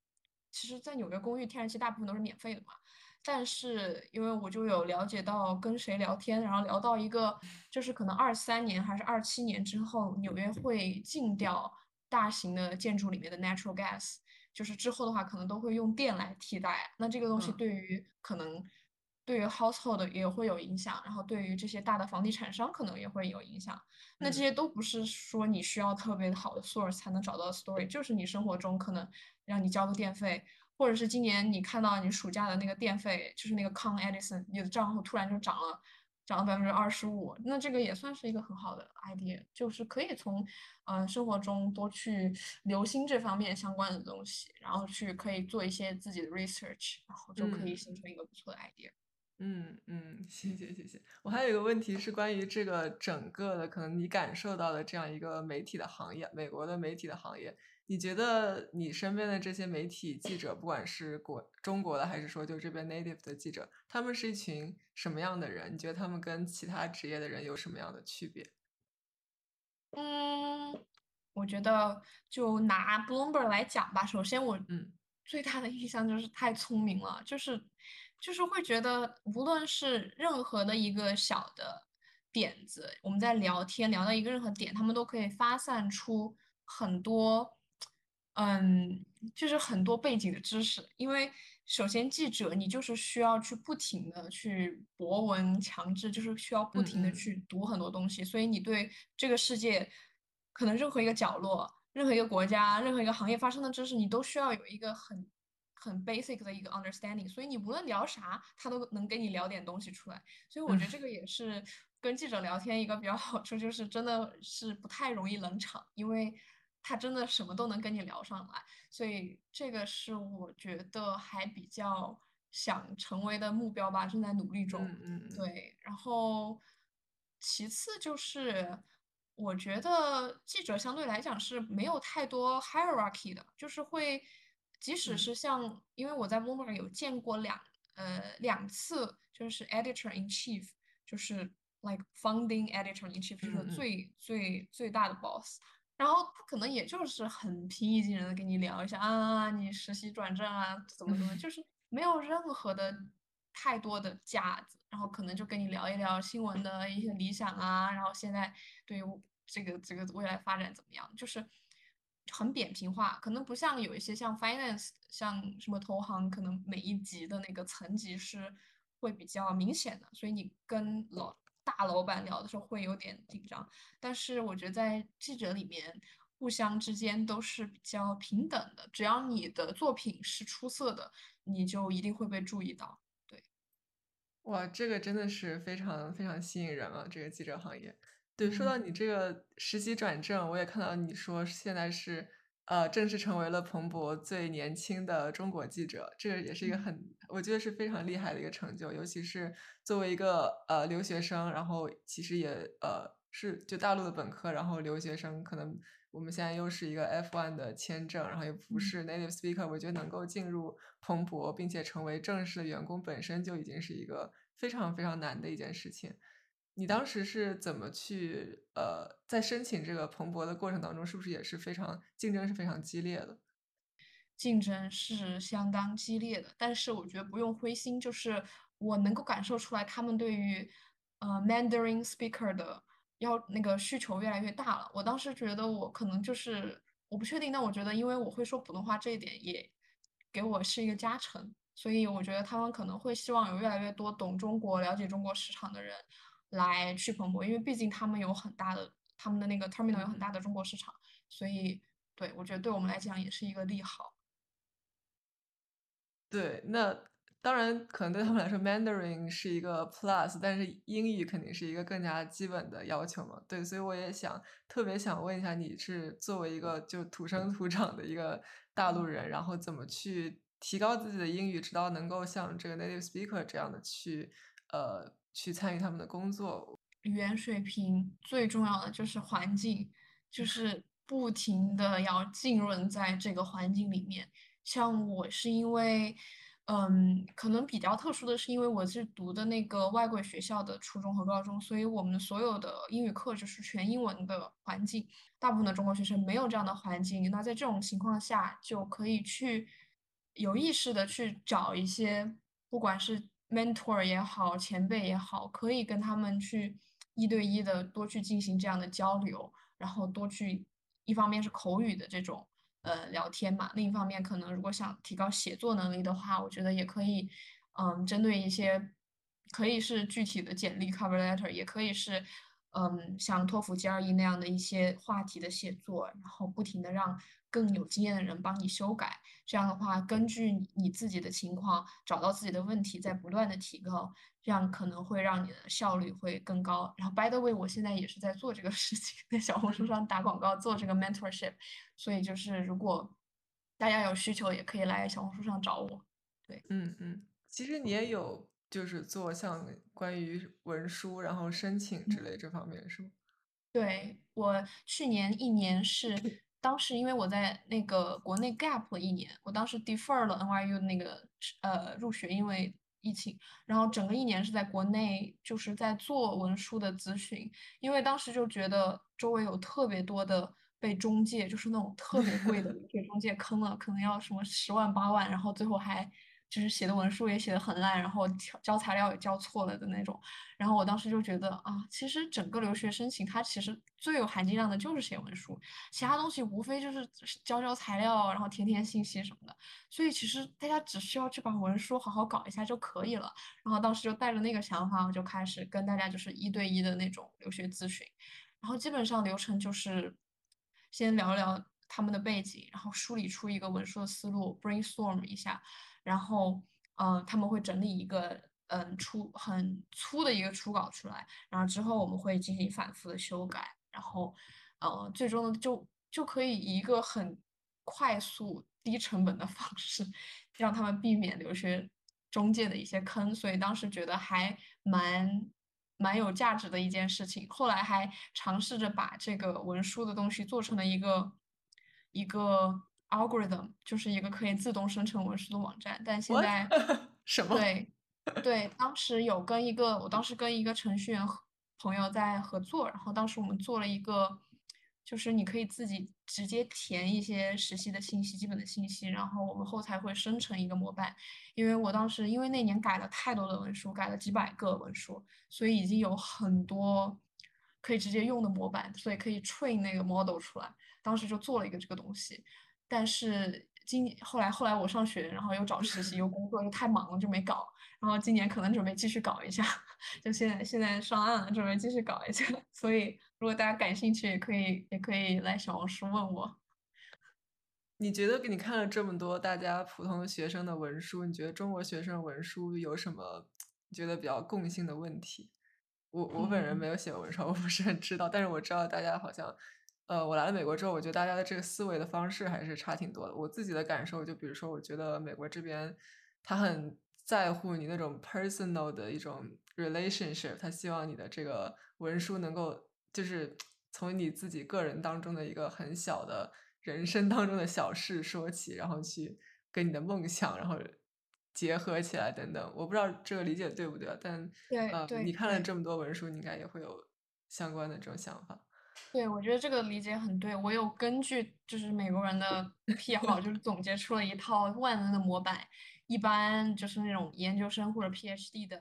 A: 其实，在纽约公寓天然气大部分都是免费的嘛。但是因为我就有了解到跟谁聊天，然后聊到一个，就是可能二三年还是二七年之后，纽约会禁掉大型的建筑里面的 natural gas，就是之后的话可能都会用电来替代。那这个东西
B: 嗯
A: 对于可能。对于 household 也会有影响，然后对于这些大的房地产商可能也会有影响。那这
B: 嗯
A: 些都不是说你需要特别好的 source 才能找到 story，就是你生活中可能让你交个电费，或者是今年你看到你暑假的那个电费，就是那个 Con Edison，你的账户突然就涨了，涨了百分之二十五，那这个也算是一个很好的 idea，就是可以从呃生活中多去留心这方面相关的东西，然后去可以做一些自己的 research，然后就可以
B: 嗯。
A: 形成一个不错的 idea。
B: 嗯嗯，谢谢谢谢。我还有一个问题是关于这个整个的，可能你感受到的这样一个媒体的行业，美国的媒体的行业，你觉得你身边的这些媒体记者，不管是国中国的，还是说就这边 native 的记者，他们是一群什么样的人？你觉得他们跟其他职业的人有什么样的区别？
A: 嗯，我觉得就拿 Bloomberg 来讲吧，首先我
B: 嗯
A: 最大的印象就是太聪明了，就是就是会觉得无论是任何的一个小的点子，我们在聊天聊到一个任何点，他们都可以发散出很多，嗯，就是很多背景的知识。因为首先记者你就是需要去不停的去博闻强志，就是需要不停的去读很多东西，所以你对这个世界可能任何一个角落、任何一个国家、任何一个行业发生的知识，你都需要有一个很很 basic 的一个 understanding，所以你无论聊啥，他都能跟你聊点东西出来。所以我
B: 嗯
A: 觉得这个也是跟记者聊天一个比较好处，就是真的是不太容易冷场，因为他真的什么都能跟你聊上来。所以这个是我觉得还比较想成为的目标吧，正在努力中。
B: 嗯
A: 对，然后其次就是我觉得记者相对来讲是没有太多 hierarchy 的，就是会，即使
B: 嗯
A: 是像，因为我在 Bloomberg 有见过两呃两次，就是 editor in chief，就是 like founding editor in chief，就是最最最大的 boss。然后他可能也就是很平易近人的跟你聊一下啊，你实习转正啊，怎么怎么，就是没有任何的太多的架子，然后可能就跟你聊一聊新闻的一些理想啊，然后现在对于这个这个未来发展怎么样，就是很扁平化，可能不像有一些像 finance，像什么投行，可能每一级的那个层级是会比较明显的，所以你跟老大老板聊的时候会有点紧张。但是我觉得在记者里面，互相之间都是比较平等的，只要你的作品是出色的，你就一定会被注意到。对，
B: 哇，这个真的是非常非常吸引人啊，这个记者行业。对，说到
A: 嗯
B: 你这个实习转正，我也看到你说现在是呃正式成为了彭博最年轻的中国记者，这个也是一个
A: 嗯
B: 很我觉得是非常厉害的一个成就，尤其是作为一个呃留学生，然后其实也呃是就大陆的本科，然后留学生可能我们现在又是一个 F1 的签证，然后也不
A: 嗯。
B: 是 native speaker，我觉得能够进入彭博并且成为正式的员工，本身就已经是一个非常非常难的一件事情。你当时是怎么去呃，在申请这个彭博的过程当中，是不是也是非常竞争是非常激烈的？
A: 竞争是相当激烈的，但是我觉得不用灰心，就是我能够感受出来他们对于呃 Mandarin speaker 的要那个需求越来越大了。我当时觉得我可能就是我不确定，但我觉得因为我会说普通话这一点也给我是一个加成，所以我觉得他们可能会希望有越来越多懂中国、了解中国市场的人来去蓬勃，因为毕竟他们有很大的他们的那个 terminal 有。很大的中国市场，所以对我觉得对我们来讲也是一个利好。
B: 对，那当然可能对他们来说，Mandarin 是一个 plus，但是英语肯定是一个更加基本的要求嘛。对，所以我也想特别想问一下，你是作为一个就土生土长的一个大陆人，然后怎么去提高自己的英语，直到能够像这个 native speaker 这样的去呃去参与他们的工作？
A: 语言水平最重要的就是环境，就是不停的要浸润在这个环境里面。像我是因为，嗯，可能比较特殊的是，因为我是读的那个外国语学校的初中和高中，所以我们所有的英语课就是全英文的环境。大部分的中国学生没有这样的环境，那在这种情况下，就可以去有意识的去找一些，不管是 mentor 也好，前辈也好，可以跟他们去一对一的多去进行这样的交流，然后多去，一方面是口语的这种。呃，聊天嘛。另一方面，可能如果想提高写作能力的话，我觉得也可以，嗯，针对一些，可以是具体的简历 cover letter，也可以是。嗯，像托福 GRE 那样的一些话题的写作，然后不停的让更有经验的人帮你修改，这样的话，根据你自己的情况找到自己的问题，在不断的提高，这样可能会让你的效率会更高。然后，by the way，我现在也是在做这个事情，在小红书上打广告做这个 mentorship，所以就是如果大家有需求，也可以来小红书上找我。对，
B: 嗯嗯，其实你也有。就是做像关于文书，然后申请之类这方面是吗？
A: 对我去年一年是，当时因为我在那个国内 gap 了一年，我当时 defer 了 NYU 那个呃入学，因为疫情，然后整个一年是在国内就是在做文书的咨询，因为当时就觉得周围有特别多的被中介，就是那种特别贵的被中介坑了，可能要什么十万八万，然后最后还。就是写的文书也写的很烂，然后交材料也交错了的那种。然后我当时就觉得啊，其实整个留学申请它其实最有含金量的就是写文书，其他东西无非就是交交材料，然后填填信息什么的。所以其实大家只需要去把文书好好搞一下就可以了。然后当时就带着那个想法，我就开始跟大家就是一对一的那种留学咨询。然后基本上流程就是先聊聊他们的背景，然后梳理出一个文书的思路，brainstorm 一下。然后，嗯，他们会整理一个，嗯，初很粗的一个初稿出来，然后之后我们会进行反复的修改，然后，呃，最终呢，就就可以以一个很快速、低成本的 方式，让他们避免留学中介的一些坑，所以当时觉得还蛮蛮有价值的一件事情。后来还尝试着把这个文书的东西做成了一个一个。Algorithm 就是一个可以自动生成文书的网站，但现在
B: 什么？
A: 对对，当 时有跟一个，我当时跟一个程序员朋友在合作，然后当时我们做了一个，就是你可以自己直接填一些实习的信息、基本的信息，然后我们后台会生成一个模板。因为我当时因为那年改了太多的文书，改了几百个文书，所以已经有很多可以直接用的模板，所以可以 train 那个 model 出来。当时就做了一个这个东西。但是今后来后来我上学，然后又找实习又工作，又太忙了就没搞。然后今年可能准备继续搞一下，就现在现在上岸了，准备继续搞一下。所以如果大家感兴趣，也可以也可以来小红书问我。
B: 你觉得给你看了这么多大家普通学生的文书，你觉得中国学生文书有什么你觉得比较共性的问题？我我本人没有写文书，我不是很知道，但是我知道大家好像。呃，我来了美国之后，我觉得大家的这个思维的方式还是差挺多的。我自己的感受，就比如说，我觉得美国这边他很在乎你那种 personal 的一种 relationship，他希望你的这个文书能够就是从你自己个人当中的一个很小的人生当中的小事说起，然后去跟你的梦想然后结合起来等等。我不知道这个理解对不对，但呃，你看了这么多文书，你应该也会有相关的这种想法。
A: 对，我觉得这个理解很对。我有根据就是美国人的 癖好，就是总结出了一套万能的模板。一般就是那种研究生或者 PhD 的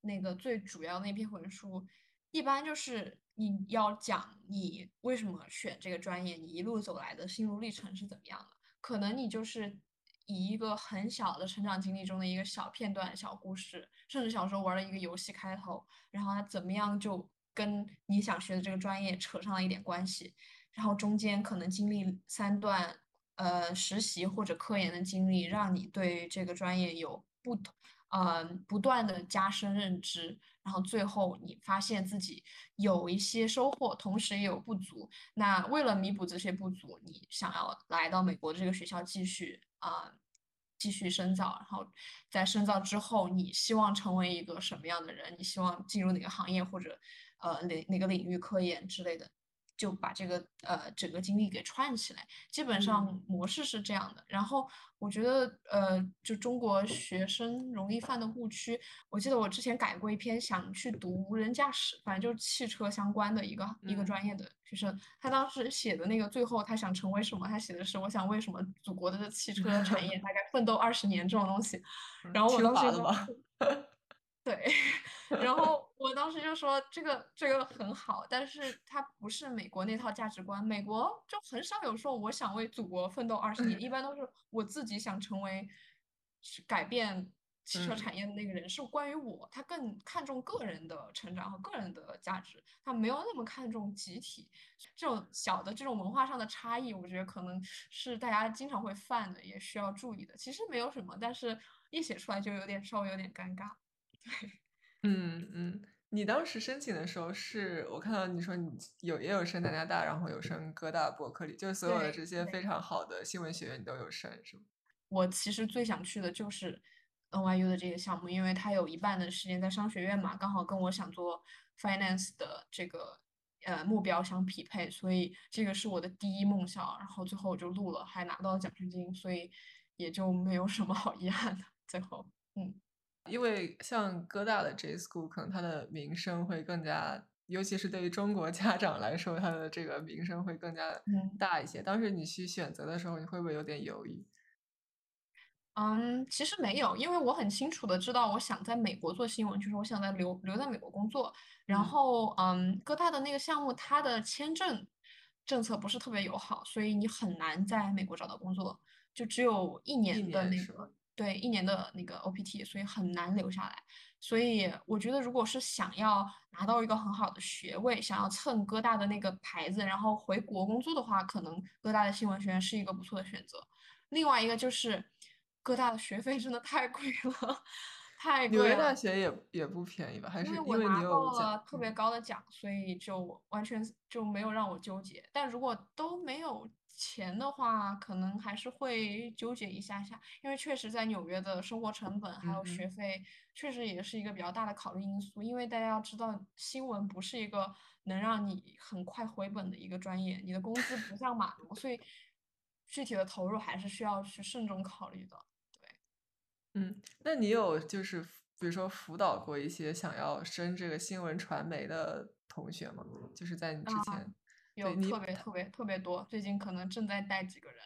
A: 那个最主要那篇文书，一般就是你要讲你为什么选这个专业，你一路走来的心路历程是怎么样的。可能你就是以一个很小的成长经历中的一个小片段、小故事，甚至小时候玩了一个游戏开头，然后他怎么样就。跟你想学的这个专业扯上了一点关系，然后中间可能经历三段呃实习或者科研的经历，让你对这个专业有不同呃不断的加深认知，然后最后你发现自己有一些收获，同时也有不足。那为了弥补这些不足，你想要来到美国的这个学校继续啊。继续深造，然后在深造之后，你希望成为一个什么样的人？你希望进入哪个行业或者呃哪哪个领域科研之类的？就把这个呃整个经历给串起来，基本上模式是这样的。然后我觉得呃，就中国学生容易犯的误区，我记得我之前改过一篇，想去读无人驾驶，反正就是汽车相关的一个一个专业的学生，他当时写的那个最后他想成为什么？他写的是我想为什么祖国的汽车产业大概奋斗二十年这种东西。然后我当时对，然后我当时就说这个这个很好，但是它不是美国那套价值观。美国就很少有说我想为祖国奋斗二十年，一般都是我自己想成为改变汽车产业的那个人，是关于我。他更看重个人的成长和个人的价值，他没有那么看重集体。这种小的这种文化上的差异，我觉得可能是大家经常会犯的，也需要注意的。其实没有什么，但是一写出来就有点稍微有点尴尬。
B: 嗯嗯，你当时申请的时候，是我看到你说你有也有申南加大，然后有申哥大、伯克利，就是所有的这些非常好的新闻学院你都有申，是吗？
A: 我其实最想去的就是 NYU 的这个项目，因为它有一半的时间在商学院嘛，刚好跟我想做 finance 的这个呃目标相匹配，所以这个是我的第一梦想。然后最后我就录了，还拿到了奖学金，所以也就没有什么好遗憾的。最后，嗯。
B: 因为像哥大的 J School，可能它的名声会更加，尤其是对于中国 家长来说，它的这个名声会更加大一些。当时你去选择的时候，你会不会有点犹豫？
A: 嗯，其实没有，因为我很清楚的知道，我想在美国做新闻，就是我想在留留在美国工作。然后，嗯，哥大的那个项目，它的签证政策不是特别友好，所以你很难在美国找到工作，就只有一年的那个。对一年的那个 OPT，所以很难留下来。所以我觉得，如果是想要拿到一个很好的学位，想要蹭哥大的那个牌子，然后回国工作的话，可能哥大的新闻学院是一个不错的选择。另外一个就是，哥大的学费真的太贵了。太贵了。纽
B: 约大学也也不便宜吧？还是因为我
A: 拿到了特别高的奖，所以就完全就没有让我纠结。但如果都没有钱的话，可能还是会纠结一下下，因为确实在纽约的生活成本还有学费，确实也是一个比较大的考虑因素。因为大家要知道，新闻不是一个能让你很快回本的一个专业，你的工资不像码农，所以具体的投入还是需要去慎重考虑的。
B: 对嗯，那你有就是比如说辅导过一些想要升这个新闻传媒的同学吗？就是在你之前，
A: 有特别特别特别多，最近可能正在带几个人。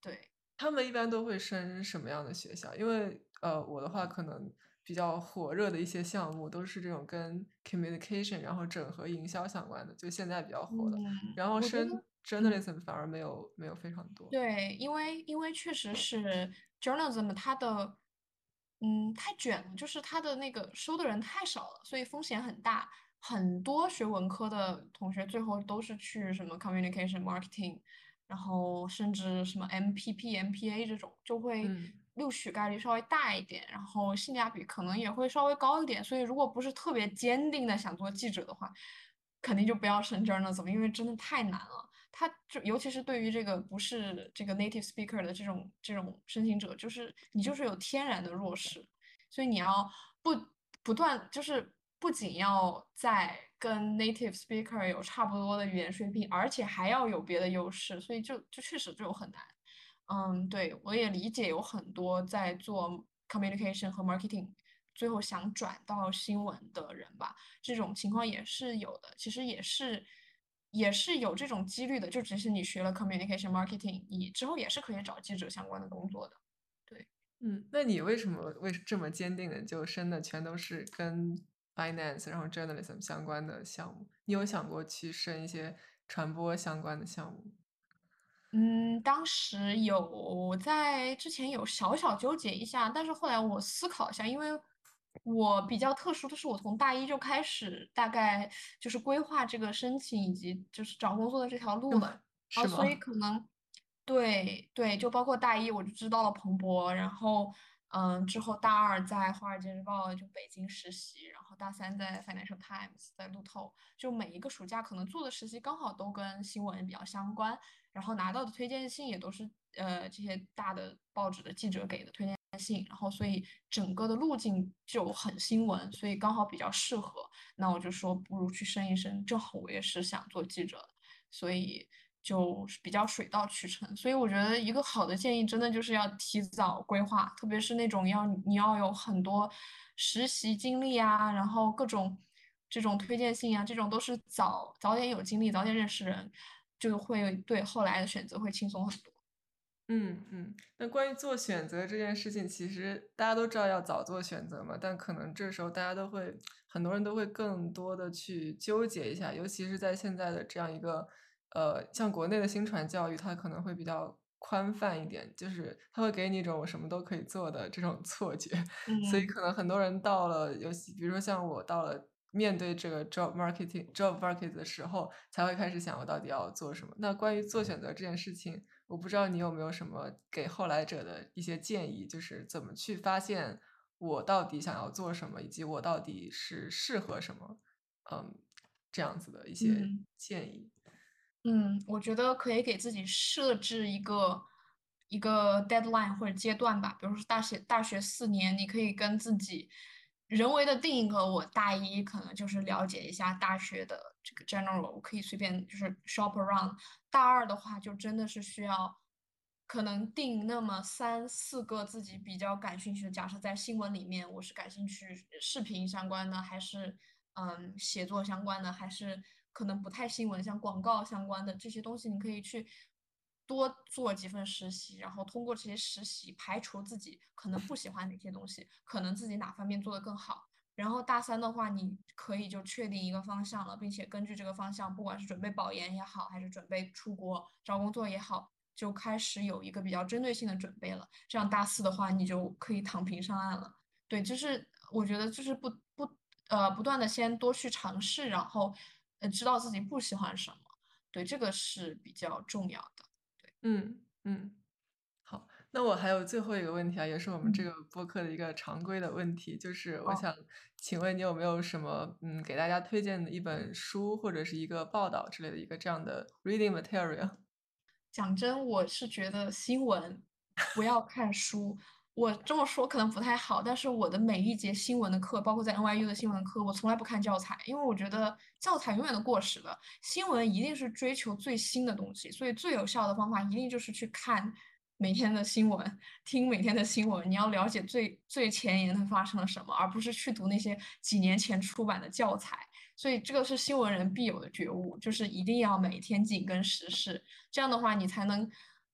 A: 对，
B: 他们一般都会升什么样的学校？因为呃，我的话可能比较火热的一些项目都是这种跟 communication 然后整合营销相关的，就现在比较火的。然后升 journalism 反而没有没有非常多。
A: 对，因为因为确实是 journalism 它的。嗯，太卷了，就是他的那个收的人太少了，所以风险很大。很多学文科的同学最后都是去什么 communication marketing，然后甚至什么 MPP、MPA 这种，就会录取概率稍微大一点，然后性价比可能也会稍微高一点。所以如果不是特别坚定的想做记者的话，肯定就不要升 journalism，因为真的太难了。他就尤其是对于这个不是这个 native speaker 的这种这种申请者，就是你就是有天然的弱势，所以你要不不断就是不仅要在跟 native speaker 有差不多的语言水平，而且还要有别的优势，所以就就确实就很难。嗯，对我也理解有很多在做 communication 和 marketing，最后想转到新闻的人吧，这种情况也是有的，其实也是。也是有这种几率的，就只是你学了 communication marketing，你之后也是可以找记者相关的工作的。对，
B: 嗯，那你为什么为这么坚定的就申的全都是跟 finance 然后 journalism 相关的项目？你有想过去申一些传播相关的项目？
A: 嗯，当时有在之前有小小纠结一下，但是后来我思考一下，因为。我比较特殊的是，我从大一就开始，大概就是规划这个申请以及就是找工作的这条路了，啊，所以可能对对，就包括大一我就知道了彭博，然后嗯，之后大二在《华尔街日报》就北京实习，然后大三在《Financial Times》在路透，就每一个暑假可能做的实习刚好都跟新闻比较相关，然后拿到的推荐信也都是呃这些大的报纸的记者给的推荐信，然后所以整个的路径就很新闻，所以刚好比较适合。那我就说不如去申一申，正好我也是想做记者，所以。就是比较水到渠成，所以我觉得一个好的建议真的就是要提早规划，特别是那种要你要有很多实习经历啊，然后各种这种推荐信啊，这种都是早早点有经历，早点认识人，就会对后来的选择会轻松很多。
B: 嗯嗯，那关于做选择这件事情，其实大家都知道要早做选择嘛，但可能这时候大家都会很多人都会更多的去纠结一下，尤其是在现在的这样一个。呃，像国内的新传教育，它可能会比较宽泛一点，就是它会给你一种我什么都可以做的这种错觉，所以可能很多人到了，尤其比如说像我到了面对这个 job marketing job market 的时候，才会开始想我到底要做什么。那关于做选择这件事情，我不知道你有没有什么给后来者的一些建议，就是怎么去发现我到底想要做什么，以及我到底是适合什么，嗯，这样子的一些建议。
A: 嗯，我觉得可以给自己设置一个一个 deadline 或者阶段吧。比如说大学大学四年，你可以跟自己人为的定一个，我大一可能就是了解一下大学的这个 general，我可以随便就是 shop around。大二的话，就真的是需要可能定那么三四个自己比较感兴趣的。假设在新闻里面，我是感兴趣视频相关的，还是嗯写作相关的，还是。可能不太新闻，像广告相关的这些东西，你可以去多做几份实习，然后通过这些实习排除自己可能不喜欢哪些东西，可能自己哪方面做得更好。然后大三的话，你可以就确定一个方向了，并且根据这个方向，不管是准备保研也好，还是准备出国找工作也好，就开始有一个比较针对性的准备了。这样大四的话，你就可以躺平上岸了。对，就是我觉得就是不不呃不断的先多去尝试，然后。知道自己不喜欢什么，对这个是比较重要的。对，
B: 嗯嗯，好，那我还有最后一个问题啊，也是我们这个播客的一个常规的问题，就是我想请问你有没有什么嗯给大家推荐的一本书或者是一个报道之类的一个这样的 reading material？
A: 讲真，我是觉得新闻不要看书。我这么说可能不太好，但是我的每一节新闻的课，包括在 NYU 的新闻课，我从来不看教材，因为我觉得教材永远都过时了。新闻一定是追求最新的东西，所以最有效的方法一定就是去看每天的新闻，听每天的新闻。你要了解最最前沿的发生了什么，而不是去读那些几年前出版的教材。所以这个是新闻人必有的觉悟，就是一定要每天紧跟时事，这样的话你才能。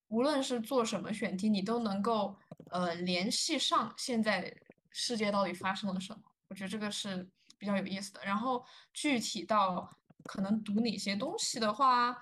A: 无论是做什么选题，你都能够呃联系上现在世界到底发生了什么。我觉得这个是比较有意思的。然后具体到可能读哪些东西的话，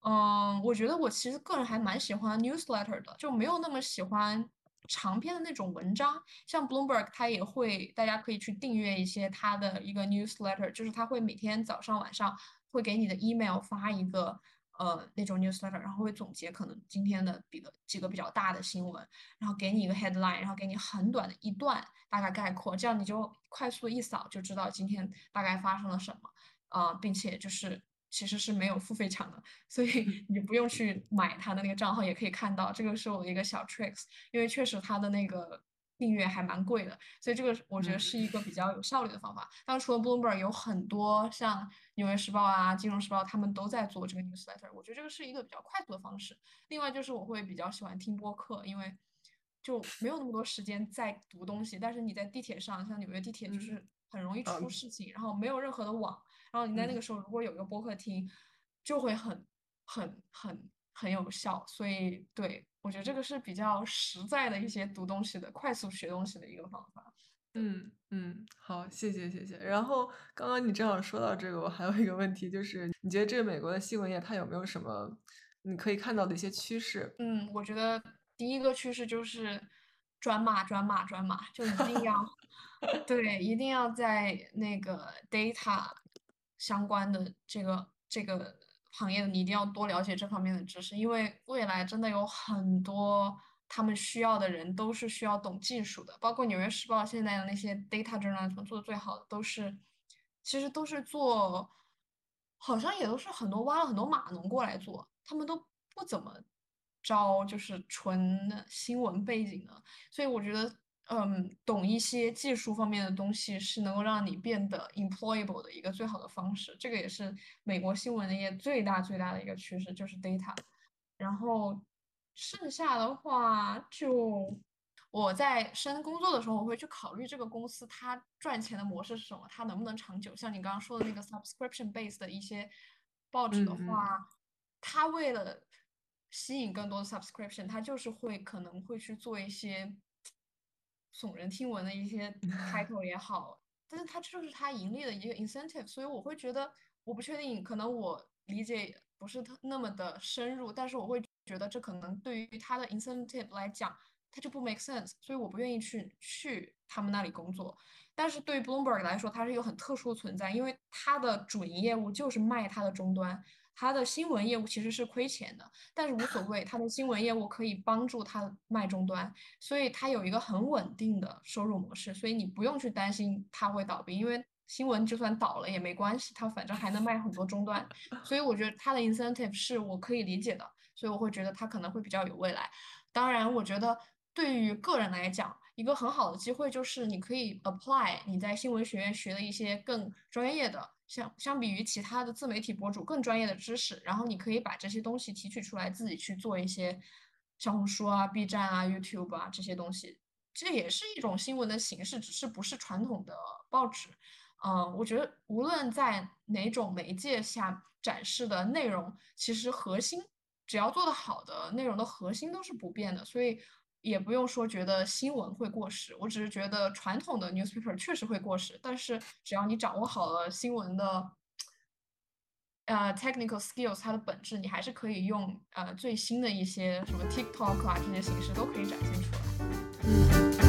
A: 嗯，我觉得我其实个人还蛮喜欢 newsletter 的，就没有那么喜欢长篇的那种文章。像 Bloomberg，它也会，大家可以去订阅一些它的一个 newsletter，就是它会每天早上晚上会给你的 email 发一个。呃，那种 newsletter，然后会总结可能今天的几个几个比较大的新闻，然后给你一个 headline，然后给你很短的一段大概概括，这样你就快速一扫就知道今天大概发生了什么啊，并且就是其实是没有付费墙的，所以你不用去买他的那个账号也可以看到，这个是我的一个小 tricks，因为确实他的那个。订阅还蛮贵的，所以这个我觉得是一个比较有效率的方法。当然，除了 Bloomberg，有很多像《纽约时报》啊、《金融时报》，他们都在做这个 newsletter。我觉得这个是一个比较快速的方式。另外就是我会比较喜欢听播客，因为就没有那么多时间在读东西。但是你在地铁上，像纽约地铁就是很容易出事情，然后没有任何的网，然后你在那个时候如果有一个播客听，就会很很很很有效。所以对。我觉得这个是比较实在的一些读东西的、快速学东西的一个方法。
B: 嗯嗯，好，谢谢谢谢。然后刚刚你正好说到这个，我还有一个问题，就是你觉得这个美国的新闻业它有没有什么你可以看到的一些趋势？
A: 嗯，我觉得第一个趋势就是转码转码转码，就一定要 对，一定要在那个 data 相关的这个这个行业的，你一定要多了解这方面的知识，因为未来真的有很多他们需要的人都是需要懂技术的，包括《纽约时报》现在的那些 data journalism 做的最好的都是，其实都是做，好像也都是很多挖了很多码农过来做，他们都不怎么招就是纯新闻背景的，所以我觉得。嗯，懂一些技术方面的东西是能够让你变得 employable 的一个最好的方式。这个也是美国新闻业最大最大的一个趋势，就是 data。然后剩下的话，就我在深工作的时候，我会去考虑这个公司它赚钱的模式是什么，它能不能长久。像你刚刚说的那个 subscription base 的一些报纸的话，它为了吸引更多的 subscription，它就是会可能会去做一些。耸人听闻的一些 title 也好，但是它就是它盈利的一个 incentive，所以我会觉得，我不确定，可能我理解不是特那么的深入，但是我会觉得这可能对于它的 incentive 来讲，它就不 make sense，所以我不愿意去去他们那里工作。但是对于 Bloomberg 来说，它是一个很特殊的存在，因为它的主营业务就是卖它的终端。他的新闻业务其实是亏钱的，但是无所 谓，他的新闻业务可以帮助他卖终端，所以他有一个很稳定的收入模式，所以你不用去担心他会倒闭，因为新闻就算倒了也没关系，他反正还能卖很多终端，所以我觉得他的 incentive 是我可以理解的，所以我会觉得他可能会比较有未来。当然，我觉得对于个人来讲，一个很好的机会就是你可以 apply 你在新闻学院学的一些更专业的。相相比于其他的自媒体博主更专业的知识，然后你可以把这些东西提取出来，自己去做一些小红书啊、B 站啊、YouTube 啊这些东西，这也是一种新闻的形式，只是不是传统的报纸。嗯，我觉得无论在哪种媒介下展示的内容，其实核心只要做得好的内容的核心都是不变的，所以。也不用说觉得新闻会过时，我只是觉得传统的 newspaper 确实会过时，但是只要你掌握好了新闻的呃 technical skills，它的本质，你还是可以用呃最新的一些什么 TikTok 啊这些形式都可以展现出来。